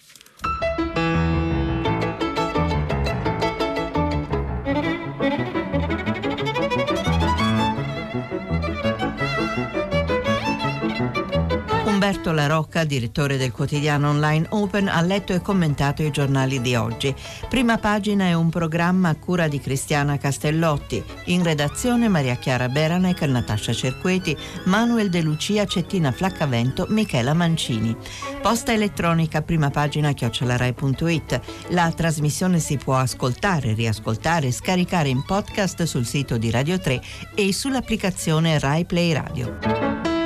Umberto La Rocca, direttore del quotidiano online Open, ha letto e commentato i giornali di oggi. Prima pagina è un programma a cura di Cristiana Castellotti. In redazione Maria Chiara Beranec, Natascia Cerqueti, Manuel De Lucia, Cettina Flaccavento, Michela Mancini. Posta elettronica prima pagina chiocciolarai.it. La trasmissione si può ascoltare, riascoltare scaricare in podcast sul sito di Radio 3 e sull'applicazione Rai Play Radio.